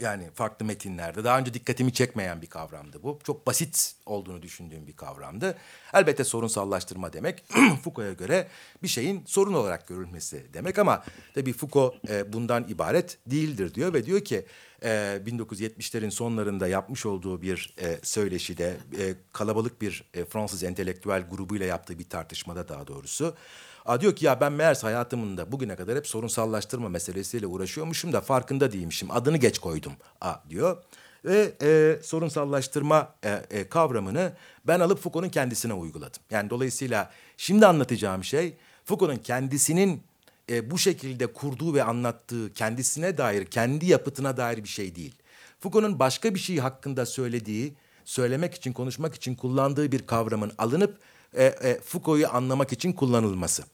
yani farklı metinlerde daha önce dikkatimi çekmeyen bir kavramdı bu. Çok basit olduğunu düşündüğüm bir kavramdı. Elbette sorunsallaştırma demek Foucault'a göre bir şeyin sorun olarak görülmesi demek ama tabii Foucault e, bundan ibaret değildir diyor ve diyor ki e, 1970'lerin sonlarında yapmış olduğu bir e, söyleşide e, kalabalık bir e, Fransız entelektüel grubuyla yaptığı bir tartışmada daha doğrusu Aa, diyor ki ya ben meğerse hayatımda bugüne kadar hep sorunsallaştırma meselesiyle uğraşıyormuşum da farkında değilmişim. Adını geç koydum Aa, diyor. Ve e, sorunsallaştırma e, e, kavramını ben alıp Foucault'un kendisine uyguladım. Yani dolayısıyla şimdi anlatacağım şey Foucault'un kendisinin e, bu şekilde kurduğu ve anlattığı kendisine dair, kendi yapıtına dair bir şey değil. Foucault'un başka bir şey hakkında söylediği, söylemek için, konuşmak için kullandığı bir kavramın alınıp e, e, Foucault'u anlamak için kullanılması.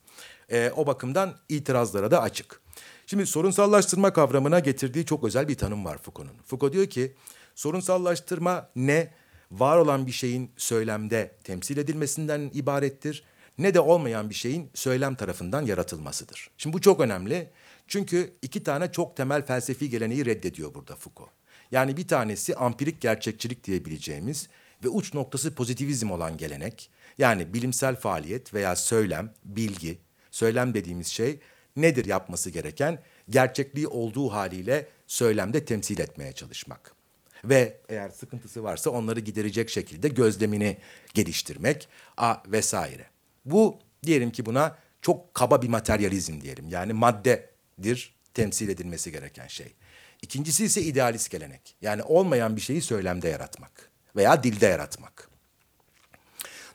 E, o bakımdan itirazlara da açık. Şimdi sorunsallaştırma kavramına getirdiği çok özel bir tanım var Foucault'un. Foucault diyor ki sorunsallaştırma ne var olan bir şeyin söylemde temsil edilmesinden ibarettir ne de olmayan bir şeyin söylem tarafından yaratılmasıdır. Şimdi bu çok önemli. Çünkü iki tane çok temel felsefi geleneği reddediyor burada Foucault. Yani bir tanesi ampirik gerçekçilik diyebileceğimiz ve uç noktası pozitivizm olan gelenek. Yani bilimsel faaliyet veya söylem, bilgi, söylem dediğimiz şey nedir yapması gereken? Gerçekliği olduğu haliyle söylemde temsil etmeye çalışmak. Ve eğer sıkıntısı varsa onları giderecek şekilde gözlemini geliştirmek a vesaire. Bu diyelim ki buna çok kaba bir materyalizm diyelim. Yani maddedir temsil edilmesi gereken şey. İkincisi ise idealist gelenek. Yani olmayan bir şeyi söylemde yaratmak veya dilde yaratmak.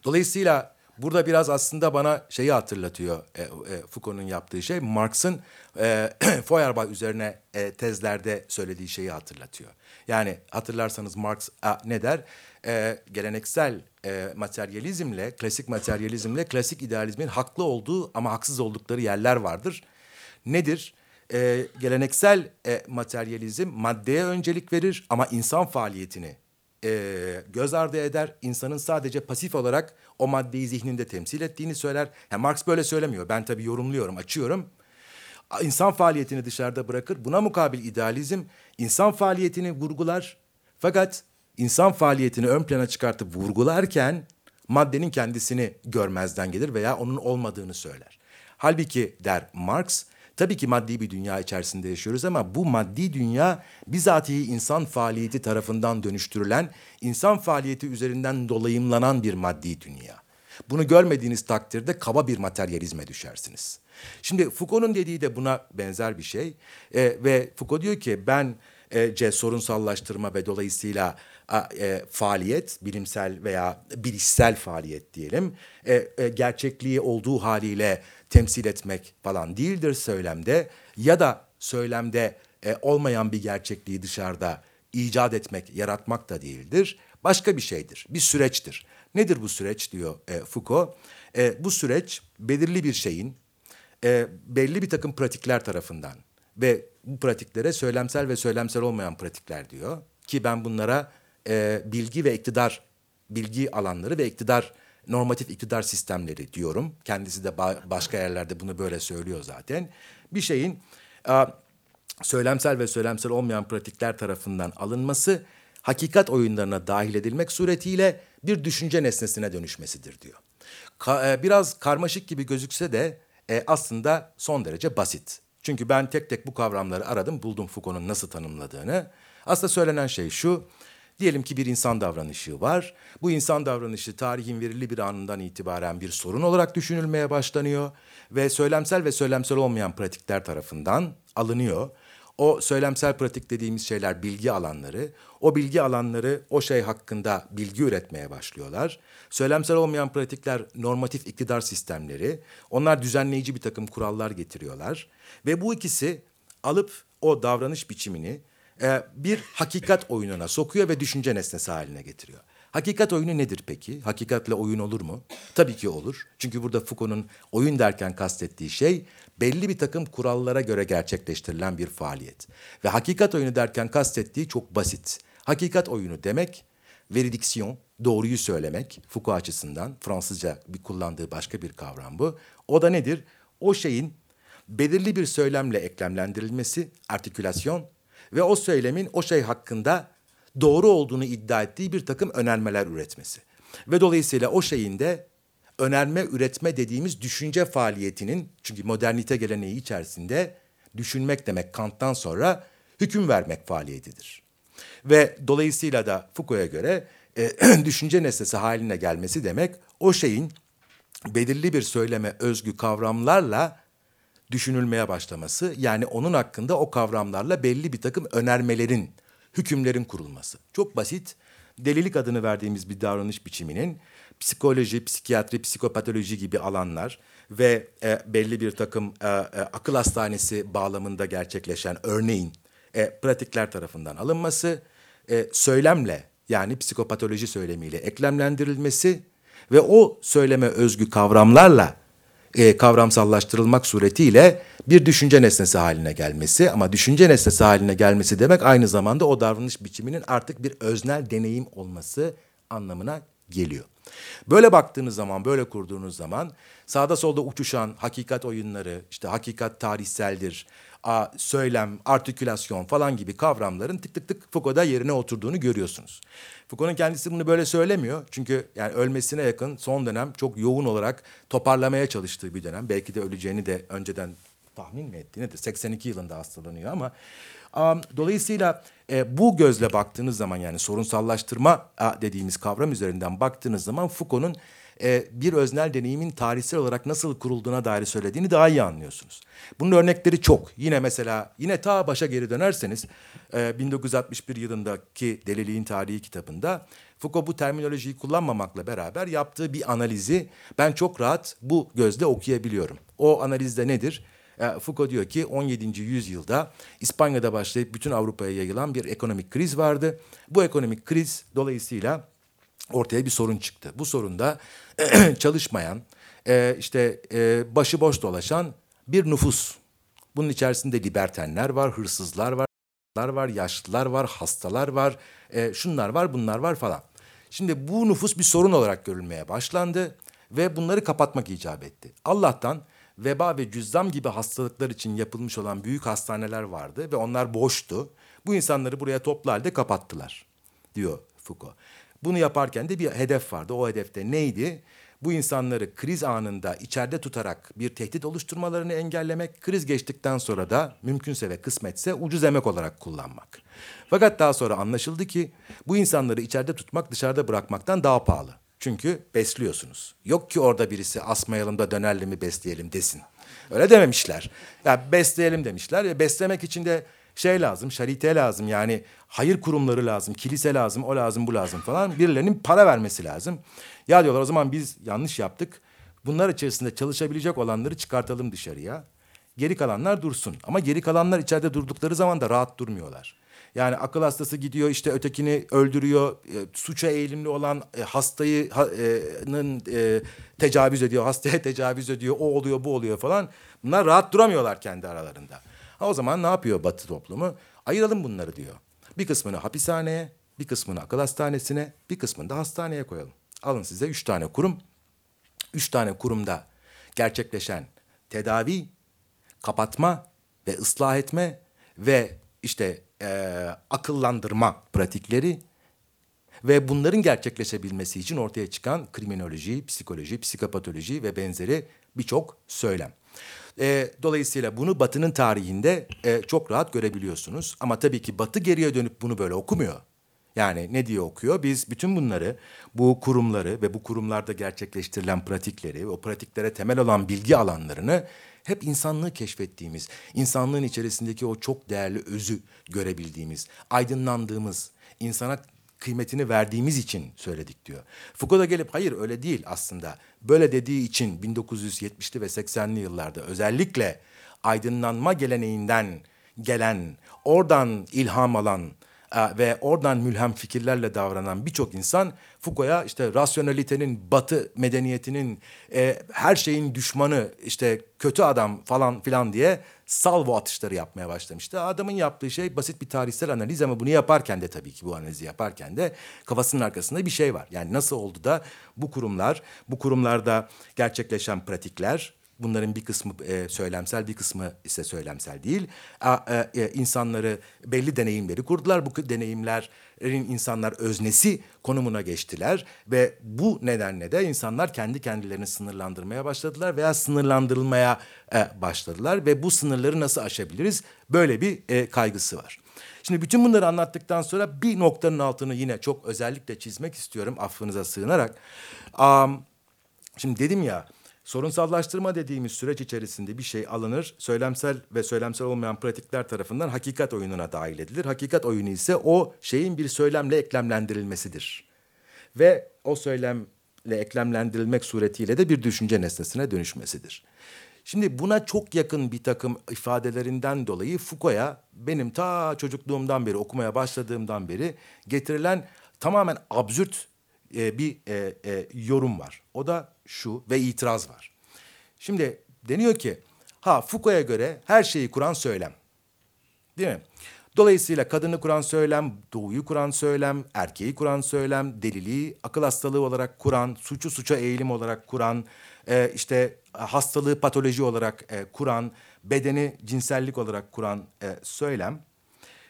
Dolayısıyla burada biraz aslında bana şeyi hatırlatıyor e, e, Foucault'un yaptığı şey. Marx'ın e, Feuerbach üzerine e, tezlerde söylediği şeyi hatırlatıyor. Yani hatırlarsanız Marx a, ne der? E, geleneksel e, materyalizmle, klasik materyalizmle klasik idealizmin haklı olduğu ama haksız oldukları yerler vardır. Nedir? E, geleneksel e, materyalizm maddeye öncelik verir ama insan faaliyetini e, göz ardı eder. İnsanın sadece pasif olarak o maddeyi zihninde temsil ettiğini söyler. Yani Marx böyle söylemiyor. Ben tabii yorumluyorum, açıyorum. İnsan faaliyetini dışarıda bırakır. Buna mukabil idealizm insan faaliyetini vurgular. Fakat insan faaliyetini ön plana çıkartıp vurgularken maddenin kendisini görmezden gelir veya onun olmadığını söyler. Halbuki der Marx, tabii ki maddi bir dünya içerisinde yaşıyoruz ama bu maddi dünya bizatihi insan faaliyeti tarafından dönüştürülen, insan faaliyeti üzerinden dolayımlanan bir maddi dünya. Bunu görmediğiniz takdirde kaba bir materyalizme düşersiniz. Şimdi Foucault'un dediği de buna benzer bir şey. E, ve Foucault diyor ki ben e, sorunsallaştırma ve dolayısıyla e, faaliyet, bilimsel veya bilişsel faaliyet diyelim, e, e, gerçekliği olduğu haliyle temsil etmek falan değildir söylemde ya da söylemde e, olmayan bir gerçekliği dışarıda icat etmek, yaratmak da değildir. Başka bir şeydir, bir süreçtir. Nedir bu süreç diyor e, Foucault? E, bu süreç belirli bir şeyin e, belli bir takım pratikler tarafından ve bu pratiklere söylemsel ve söylemsel olmayan pratikler diyor. Ki ben bunlara e, bilgi ve iktidar, bilgi alanları ve iktidar, normatif iktidar sistemleri diyorum. Kendisi de ba- başka yerlerde bunu böyle söylüyor zaten. Bir şeyin e, söylemsel ve söylemsel olmayan pratikler tarafından alınması, hakikat oyunlarına dahil edilmek suretiyle bir düşünce nesnesine dönüşmesidir diyor. Ka- e, biraz karmaşık gibi gözükse de e, aslında son derece basit. Çünkü ben tek tek bu kavramları aradım, buldum Foucault'un nasıl tanımladığını. Aslında söylenen şey şu, Diyelim ki bir insan davranışı var. Bu insan davranışı tarihin verili bir anından itibaren bir sorun olarak düşünülmeye başlanıyor ve söylemsel ve söylemsel olmayan pratikler tarafından alınıyor. O söylemsel pratik dediğimiz şeyler bilgi alanları. O bilgi alanları o şey hakkında bilgi üretmeye başlıyorlar. Söylemsel olmayan pratikler normatif iktidar sistemleri. Onlar düzenleyici bir takım kurallar getiriyorlar. Ve bu ikisi alıp o davranış biçimini e, bir hakikat oyununa sokuyor ve düşünce nesnesi haline getiriyor. Hakikat oyunu nedir peki? Hakikatle oyun olur mu? Tabii ki olur. Çünkü burada Foucault'un oyun derken kastettiği şey belli bir takım kurallara göre gerçekleştirilen bir faaliyet. Ve hakikat oyunu derken kastettiği çok basit. Hakikat oyunu demek veridiksiyon, doğruyu söylemek Foucault açısından Fransızca bir kullandığı başka bir kavram bu. O da nedir? O şeyin belirli bir söylemle eklemlendirilmesi, artikülasyon ve o söylemin o şey hakkında doğru olduğunu iddia ettiği bir takım önermeler üretmesi. Ve dolayısıyla o şeyin de önerme üretme dediğimiz düşünce faaliyetinin çünkü modernite geleneği içerisinde düşünmek demek Kant'tan sonra hüküm vermek faaliyetidir. Ve dolayısıyla da Foucault'a göre e, düşünce nesnesi haline gelmesi demek o şeyin belirli bir söyleme özgü kavramlarla düşünülmeye başlaması yani onun hakkında o kavramlarla belli bir takım önermelerin, hükümlerin kurulması. Çok basit, delilik adını verdiğimiz bir davranış biçiminin psikoloji, psikiyatri, psikopatoloji gibi alanlar ve e, belli bir takım e, e, akıl hastanesi bağlamında gerçekleşen örneğin e, pratikler tarafından alınması, e, söylemle yani psikopatoloji söylemiyle eklemlendirilmesi ve o söyleme özgü kavramlarla e, kavramsallaştırılmak suretiyle bir düşünce nesnesi haline gelmesi ama düşünce nesnesi haline gelmesi demek aynı zamanda o davranış biçiminin artık bir öznel deneyim olması anlamına geliyor. Böyle baktığınız zaman, böyle kurduğunuz zaman sağda solda uçuşan hakikat oyunları, işte hakikat tarihseldir, a, söylem, artikülasyon falan gibi kavramların tık tık tık Foucault'da yerine oturduğunu görüyorsunuz. Foucault'un kendisi bunu böyle söylemiyor. Çünkü yani ölmesine yakın son dönem çok yoğun olarak toparlamaya çalıştığı bir dönem. Belki de öleceğini de önceden tahmin mi etti nedir? 82 yılında hastalanıyor ama um, dolayısıyla e, bu gözle baktığınız zaman yani sorunsallaştırma dediğimiz kavram üzerinden baktığınız zaman Foucault'un e, bir öznel deneyimin tarihsel olarak nasıl kurulduğuna dair söylediğini daha iyi anlıyorsunuz. Bunun örnekleri çok. Yine mesela yine ta başa geri dönerseniz e, 1961 yılındaki Deliliğin Tarihi kitabında Foucault bu terminolojiyi kullanmamakla beraber yaptığı bir analizi ben çok rahat bu gözle okuyabiliyorum. O analizde nedir? E, Foucault diyor ki 17. yüzyılda İspanya'da başlayıp bütün Avrupa'ya yayılan bir ekonomik kriz vardı. Bu ekonomik kriz dolayısıyla ortaya bir sorun çıktı. Bu sorunda çalışmayan, e, işte e, başıboş dolaşan bir nüfus. Bunun içerisinde libertenler var, hırsızlar var, var, yaşlılar var, hastalar var, e, şunlar var, bunlar var falan. Şimdi bu nüfus bir sorun olarak görülmeye başlandı ve bunları kapatmak icap etti. Allah'tan veba ve cüzzam gibi hastalıklar için yapılmış olan büyük hastaneler vardı ve onlar boştu. Bu insanları buraya toplu halde kapattılar diyor Foucault. Bunu yaparken de bir hedef vardı. O hedefte neydi? Bu insanları kriz anında içeride tutarak bir tehdit oluşturmalarını engellemek, kriz geçtikten sonra da mümkünse ve kısmetse ucuz emek olarak kullanmak. Fakat daha sonra anlaşıldı ki bu insanları içeride tutmak dışarıda bırakmaktan daha pahalı. Çünkü besliyorsunuz. Yok ki orada birisi asmayalım da dönerli mi besleyelim desin. Öyle dememişler. Ya besleyelim demişler. Ya beslemek için de şey lazım, şarite lazım. Yani hayır kurumları lazım, kilise lazım, o lazım, bu lazım falan. Birilerinin para vermesi lazım. Ya diyorlar o zaman biz yanlış yaptık. Bunlar içerisinde çalışabilecek olanları çıkartalım dışarıya. Geri kalanlar dursun. Ama geri kalanlar içeride durdukları zaman da rahat durmuyorlar. Yani akıl hastası gidiyor işte ötekini öldürüyor. E, suça eğilimli olan e, hastayı'nın e, tecavüz ediyor. Hastaya tecavüz ediyor. O oluyor bu oluyor falan. Bunlar rahat duramıyorlar kendi aralarında. Ha, o zaman ne yapıyor Batı toplumu? Ayıralım bunları diyor. Bir kısmını hapishaneye, bir kısmını akıl hastanesine, bir kısmını da hastaneye koyalım. Alın size üç tane kurum. Üç tane kurumda gerçekleşen tedavi, kapatma ve ıslah etme ve işte e, akıllandırma pratikleri ve bunların gerçekleşebilmesi için ortaya çıkan kriminoloji, psikoloji, psikopatoloji ve benzeri birçok söylem. E, dolayısıyla bunu Batı'nın tarihinde e, çok rahat görebiliyorsunuz. Ama tabii ki Batı geriye dönüp bunu böyle okumuyor. Yani ne diye okuyor? Biz bütün bunları, bu kurumları ve bu kurumlarda gerçekleştirilen pratikleri, o pratiklere temel olan bilgi alanlarını hep insanlığı keşfettiğimiz, insanlığın içerisindeki o çok değerli özü görebildiğimiz, aydınlandığımız, insana kıymetini verdiğimiz için söyledik diyor. Foucault da gelip hayır öyle değil aslında. Böyle dediği için 1970'li ve 80'li yıllarda özellikle aydınlanma geleneğinden gelen, oradan ilham alan ve oradan mülhem fikirlerle davranan birçok insan Foucault'a işte rasyonelitenin, batı medeniyetinin, e, her şeyin düşmanı, işte kötü adam falan filan diye salvo atışları yapmaya başlamıştı. Adamın yaptığı şey basit bir tarihsel analiz ama bunu yaparken de tabii ki bu analizi yaparken de kafasının arkasında bir şey var. Yani nasıl oldu da bu kurumlar, bu kurumlarda gerçekleşen pratikler, Bunların bir kısmı e, söylemsel, bir kısmı ise söylemsel değil. A, e, e, insanları belli deneyimleri kurdular. Bu deneyimlerin insanlar öznesi konumuna geçtiler ve bu nedenle de insanlar kendi kendilerini sınırlandırmaya başladılar veya sınırlandırılmaya e, başladılar ve bu sınırları nasıl aşabiliriz? Böyle bir e, kaygısı var. Şimdi bütün bunları anlattıktan sonra bir noktanın altını yine çok özellikle çizmek istiyorum affınıza sığınarak. Um, şimdi dedim ya Sorunsallaştırma dediğimiz süreç içerisinde bir şey alınır, söylemsel ve söylemsel olmayan pratikler tarafından hakikat oyununa dahil edilir. Hakikat oyunu ise o şeyin bir söylemle eklemlendirilmesidir. Ve o söylemle eklemlendirilmek suretiyle de bir düşünce nesnesine dönüşmesidir. Şimdi buna çok yakın bir takım ifadelerinden dolayı Foucault'a benim ta çocukluğumdan beri okumaya başladığımdan beri getirilen tamamen absürt e, bir e, e, yorum var. O da şu ve itiraz var. Şimdi deniyor ki ha Foucault'a göre her şeyi kuran söylem. Değil mi? Dolayısıyla kadını kuran söylem, doğuyu kuran söylem, erkeği kuran söylem, deliliği akıl hastalığı olarak kuran, suçu suça eğilim olarak kuran, e, işte hastalığı patoloji olarak e, kuran, bedeni cinsellik olarak kuran e, söylem.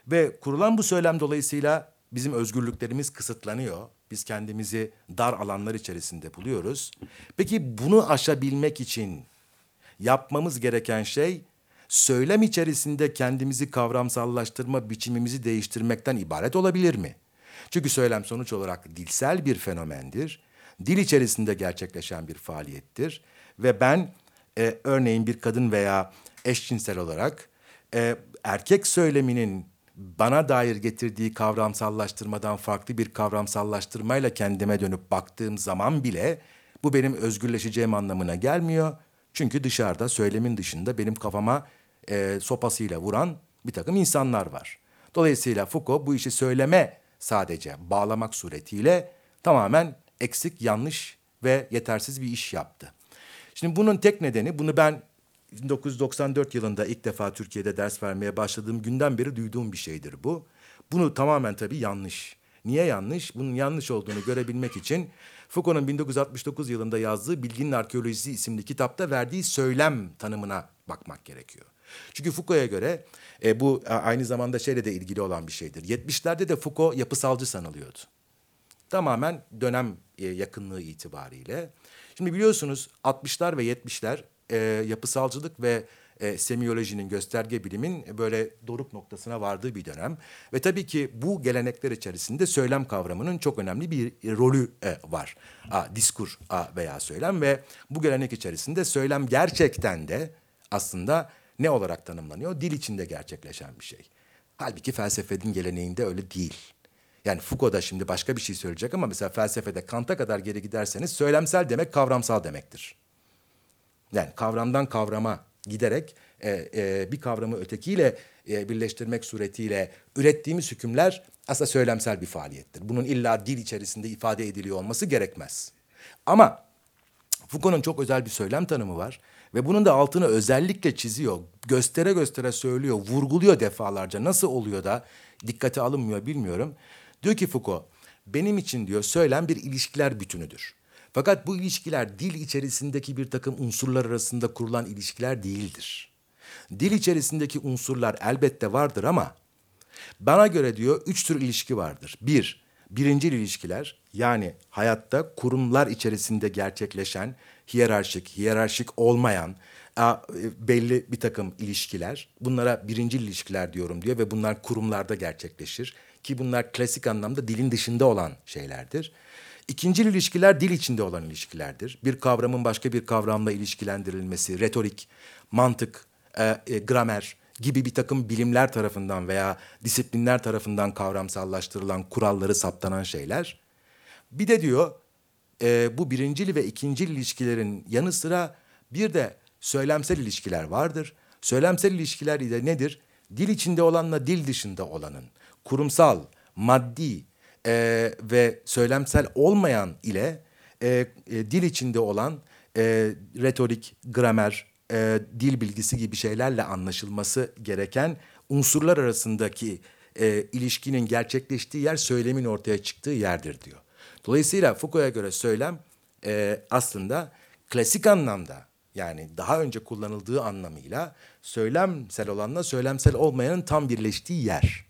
Ve kurulan bu söylem dolayısıyla bizim özgürlüklerimiz kısıtlanıyor. Biz kendimizi dar alanlar içerisinde buluyoruz. Peki bunu aşabilmek için yapmamız gereken şey söylem içerisinde kendimizi kavramsallaştırma biçimimizi değiştirmekten ibaret olabilir mi? Çünkü söylem sonuç olarak dilsel bir fenomendir. Dil içerisinde gerçekleşen bir faaliyettir ve ben e, örneğin bir kadın veya eşcinsel olarak e, erkek söyleminin bana dair getirdiği kavramsallaştırmadan farklı bir kavramsallaştırmayla kendime dönüp baktığım zaman bile bu benim özgürleşeceğim anlamına gelmiyor. Çünkü dışarıda söylemin dışında benim kafama e, sopasıyla vuran bir takım insanlar var. Dolayısıyla Foucault bu işi söyleme sadece bağlamak suretiyle tamamen eksik, yanlış ve yetersiz bir iş yaptı. Şimdi bunun tek nedeni bunu ben 1994 yılında ilk defa Türkiye'de ders vermeye başladığım günden beri duyduğum bir şeydir bu. Bunu tamamen tabii yanlış. Niye yanlış? Bunun yanlış olduğunu görebilmek için Foucault'un 1969 yılında yazdığı Bilginin Arkeolojisi isimli kitapta verdiği söylem tanımına bakmak gerekiyor. Çünkü Foucault'a göre e, bu aynı zamanda şeyle de ilgili olan bir şeydir. 70'lerde de Foucault yapısalcı sanılıyordu. Tamamen dönem e, yakınlığı itibariyle. Şimdi biliyorsunuz 60'lar ve 70'ler e, yapısalcılık ve e, semiyolojinin, gösterge bilimin böyle doruk noktasına vardığı bir dönem. Ve tabii ki bu gelenekler içerisinde söylem kavramının çok önemli bir rolü e, var. A, diskur a, veya söylem ve bu gelenek içerisinde söylem gerçekten de aslında ne olarak tanımlanıyor? Dil içinde gerçekleşen bir şey. Halbuki felsefenin geleneğinde öyle değil. Yani Foucault da şimdi başka bir şey söyleyecek ama mesela felsefede Kant'a kadar geri giderseniz söylemsel demek kavramsal demektir. Yani kavramdan kavrama giderek e, e, bir kavramı ötekiyle e, birleştirmek suretiyle ürettiğimiz hükümler aslında söylemsel bir faaliyettir. Bunun illa dil içerisinde ifade ediliyor olması gerekmez. Ama Foucault'un çok özel bir söylem tanımı var ve bunun da altını özellikle çiziyor. Göstere göstere söylüyor, vurguluyor defalarca. Nasıl oluyor da dikkate alınmıyor bilmiyorum. Diyor ki Foucault, benim için diyor söylem bir ilişkiler bütünüdür. Fakat bu ilişkiler dil içerisindeki bir takım unsurlar arasında kurulan ilişkiler değildir. Dil içerisindeki unsurlar elbette vardır ama bana göre diyor üç tür ilişki vardır. Bir, birincil ilişkiler yani hayatta kurumlar içerisinde gerçekleşen hiyerarşik, hiyerarşik olmayan belli bir takım ilişkiler. Bunlara birincil ilişkiler diyorum diyor ve bunlar kurumlarda gerçekleşir. ki bunlar klasik anlamda dilin dışında olan şeylerdir. İkincil ilişkiler dil içinde olan ilişkilerdir. Bir kavramın başka bir kavramla ilişkilendirilmesi, retorik, mantık, e, e, gramer gibi bir takım bilimler tarafından veya disiplinler tarafından kavramsallaştırılan kuralları saptanan şeyler. Bir de diyor e, bu birincil ve ikincil ilişkilerin yanı sıra bir de söylemsel ilişkiler vardır. Söylemsel ilişkiler de nedir? Dil içinde olanla dil dışında olanın kurumsal, maddi e, ve söylemsel olmayan ile e, e, dil içinde olan e, retorik, gramer, e, dil bilgisi gibi şeylerle anlaşılması gereken unsurlar arasındaki e, ilişkinin gerçekleştiği yer söylemin ortaya çıktığı yerdir diyor. Dolayısıyla Foucault'a göre söylem e, aslında klasik anlamda yani daha önce kullanıldığı anlamıyla söylemsel olanla söylemsel olmayanın tam birleştiği yer.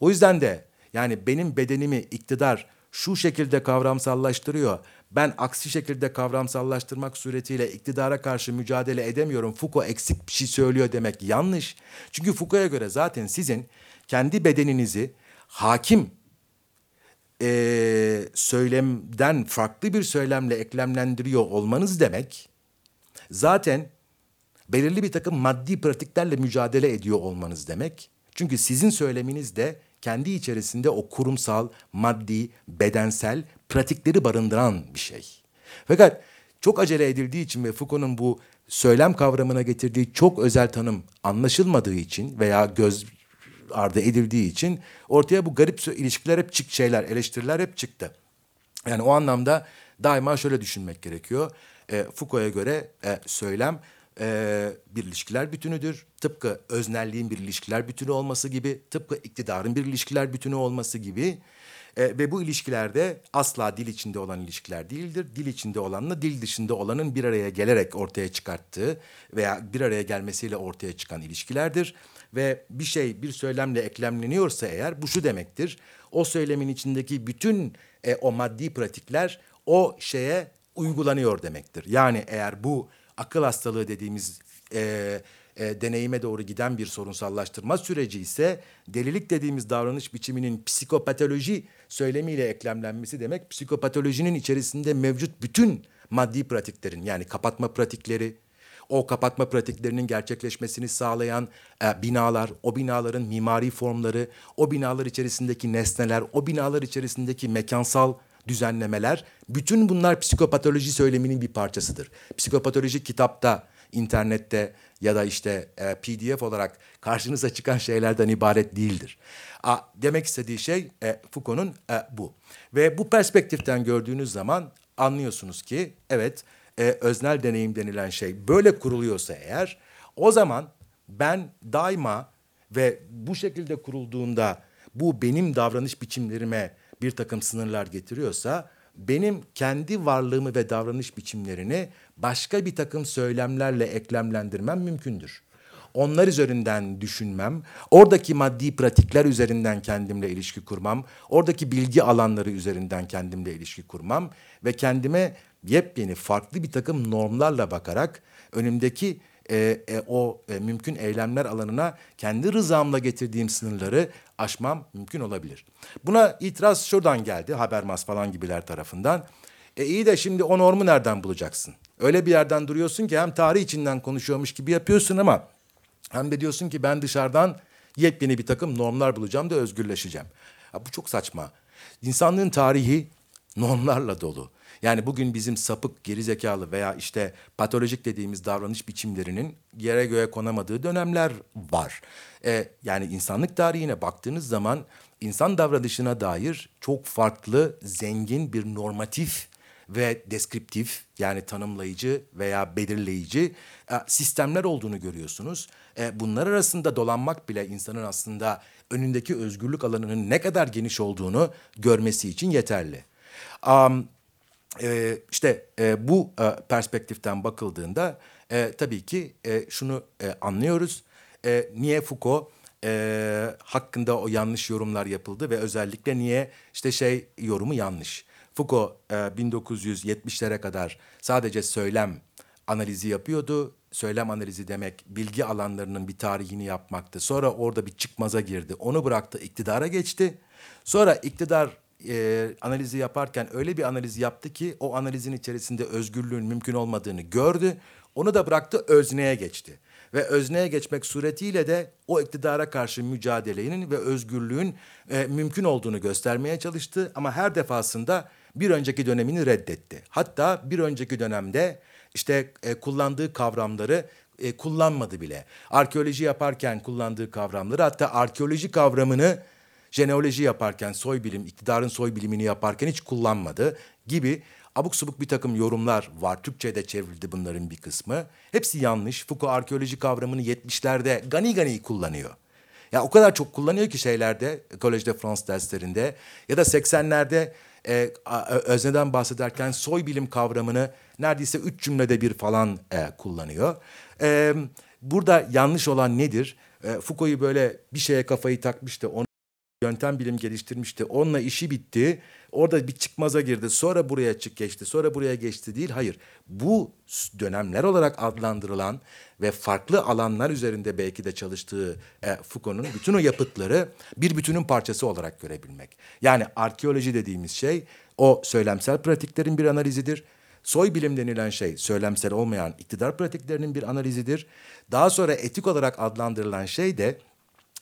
O yüzden de yani benim bedenimi iktidar şu şekilde kavramsallaştırıyor. Ben aksi şekilde kavramsallaştırmak suretiyle iktidara karşı mücadele edemiyorum. Foucault eksik bir şey söylüyor demek yanlış. Çünkü Foucault'a göre zaten sizin kendi bedeninizi hakim e, söylemden farklı bir söylemle eklemlendiriyor olmanız demek zaten belirli bir takım maddi pratiklerle mücadele ediyor olmanız demek. Çünkü sizin söyleminiz de kendi içerisinde o kurumsal, maddi, bedensel pratikleri barındıran bir şey. Fakat çok acele edildiği için ve Foucault'un bu söylem kavramına getirdiği çok özel tanım anlaşılmadığı için veya göz ardı edildiği için ortaya bu garip ilişkiler hep çık şeyler, eleştiriler hep çıktı. Yani o anlamda daima şöyle düşünmek gerekiyor. E, Foucault'a göre e, söylem e, bir ilişkiler bütünüdür. Tıpkı öznelliğin bir ilişkiler bütünü olması gibi, tıpkı iktidarın bir ilişkiler bütünü olması gibi. E, ve bu ilişkilerde asla dil içinde olan ilişkiler değildir. Dil içinde olanla dil dışında olanın bir araya gelerek ortaya çıkarttığı veya bir araya gelmesiyle ortaya çıkan ilişkilerdir. Ve bir şey bir söylemle eklemleniyorsa eğer bu şu demektir. O söylemin içindeki bütün e, o maddi pratikler o şeye uygulanıyor demektir. Yani eğer bu akıl hastalığı dediğimiz e, e, deneyime doğru giden bir sorunsallaştırma süreci ise delilik dediğimiz davranış biçiminin psikopatoloji söylemiyle eklemlenmesi demek psikopatolojinin içerisinde mevcut bütün maddi pratiklerin yani kapatma pratikleri, o kapatma pratiklerinin gerçekleşmesini sağlayan e, binalar, o binaların mimari formları, o binalar içerisindeki nesneler, o binalar içerisindeki mekansal düzenlemeler, bütün bunlar psikopatoloji söyleminin bir parçasıdır. Psikopatoloji kitapta, internette ya da işte e, PDF olarak karşınıza çıkan şeylerden ibaret değildir. A, demek istediği şey e, Foucault'un e, bu. Ve bu perspektiften gördüğünüz zaman anlıyorsunuz ki evet e, öznel deneyim denilen şey böyle kuruluyorsa eğer o zaman ben daima ve bu şekilde kurulduğunda bu benim davranış biçimlerime bir takım sınırlar getiriyorsa benim kendi varlığımı ve davranış biçimlerini başka bir takım söylemlerle eklemlendirmem mümkündür. Onlar üzerinden düşünmem, oradaki maddi pratikler üzerinden kendimle ilişki kurmam, oradaki bilgi alanları üzerinden kendimle ilişki kurmam ve kendime yepyeni farklı bir takım normlarla bakarak önümdeki e, e, o e, mümkün eylemler alanına kendi rızamla getirdiğim sınırları aşmam mümkün olabilir. Buna itiraz şuradan geldi Habermas falan gibiler tarafından. E iyi de şimdi o normu nereden bulacaksın? Öyle bir yerden duruyorsun ki hem tarih içinden konuşuyormuş gibi yapıyorsun ama hem de diyorsun ki ben dışarıdan yepyeni bir takım normlar bulacağım da özgürleşeceğim. Ya bu çok saçma. İnsanlığın tarihi normlarla dolu. Yani bugün bizim sapık, gerizekalı veya işte patolojik dediğimiz davranış biçimlerinin yere göğe konamadığı dönemler var. Ee, yani insanlık tarihine baktığınız zaman insan davranışına dair çok farklı, zengin bir normatif ve deskriptif yani tanımlayıcı veya belirleyici e, sistemler olduğunu görüyorsunuz. E, bunlar arasında dolanmak bile insanın aslında önündeki özgürlük alanının ne kadar geniş olduğunu görmesi için yeterli. E, işte e, bu e, perspektiften bakıldığında e, tabii ki e, şunu e, anlıyoruz. E, niye Foucault e, hakkında o yanlış yorumlar yapıldı ve özellikle niye işte şey yorumu yanlış. Foucault e, 1970'lere kadar sadece söylem analizi yapıyordu. Söylem analizi demek bilgi alanlarının bir tarihini yapmaktı. Sonra orada bir çıkmaza girdi. Onu bıraktı, iktidara geçti. Sonra iktidar e, analizi yaparken öyle bir analiz yaptı ki o analizin içerisinde özgürlüğün mümkün olmadığını gördü. Onu da bıraktı, özneye geçti. Ve özneye geçmek suretiyle de o iktidara karşı mücadelenin ve özgürlüğün e, mümkün olduğunu göstermeye çalıştı. Ama her defasında bir önceki dönemini reddetti. Hatta bir önceki dönemde işte e, kullandığı kavramları e, kullanmadı bile. Arkeoloji yaparken kullandığı kavramları hatta arkeoloji kavramını jeneoloji yaparken soy bilim, iktidarın soy bilimini yaparken hiç kullanmadı gibi abuk subuk bir takım yorumlar var. Türkçe'ye de çevrildi bunların bir kısmı. Hepsi yanlış. Foucault arkeoloji kavramını 70'lerde gani gani kullanıyor. Ya o kadar çok kullanıyor ki şeylerde, Collège de France derslerinde ya da 80'lerde e, özneden bahsederken soy bilim kavramını neredeyse üç cümlede bir falan e, kullanıyor. E, burada yanlış olan nedir? E, Foucault'u böyle bir şeye kafayı takmıştı, onu yöntem bilim geliştirmişti. Onunla işi bitti. Orada bir çıkmaza girdi. Sonra buraya çık geçti. Sonra buraya geçti değil. Hayır. Bu dönemler olarak adlandırılan ve farklı alanlar üzerinde belki de çalıştığı e, Foucault'un bütün o yapıtları bir bütünün parçası olarak görebilmek. Yani arkeoloji dediğimiz şey o söylemsel pratiklerin bir analizidir. Soy bilim denilen şey söylemsel olmayan iktidar pratiklerinin bir analizidir. Daha sonra etik olarak adlandırılan şey de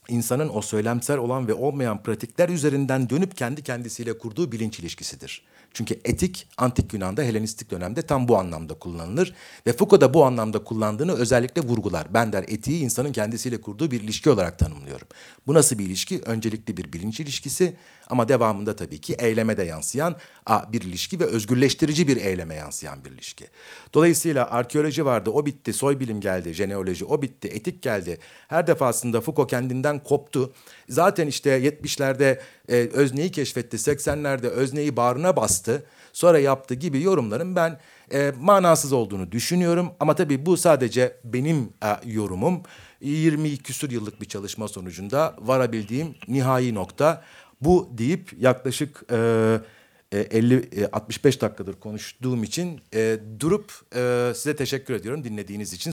insanın o söylemsel olan ve olmayan pratikler üzerinden dönüp kendi kendisiyle kurduğu bilinç ilişkisidir. Çünkü etik antik Yunan'da Helenistik dönemde tam bu anlamda kullanılır ve Foucault da bu anlamda kullandığını özellikle vurgular. Ben der etiği insanın kendisiyle kurduğu bir ilişki olarak tanımlıyorum. Bu nasıl bir ilişki? Öncelikli bir bilinç ilişkisi ama devamında tabii ki eyleme de yansıyan bir ilişki ve özgürleştirici bir eyleme yansıyan bir ilişki. Dolayısıyla arkeoloji vardı, o bitti, soy bilim geldi, jeneoloji o bitti, etik geldi. Her defasında Foucault kendinden koptu. Zaten işte 70'lerde e, özneyi keşfetti, 80'lerde özneyi bağrına bastı. Sonra yaptı gibi yorumların ben e, manasız olduğunu düşünüyorum. Ama tabii bu sadece benim e, yorumum. 20 küsur yıllık bir çalışma sonucunda varabildiğim nihai nokta bu deyip yaklaşık e, 50 65 dakikadır konuştuğum için e, durup e, size teşekkür ediyorum dinlediğiniz için.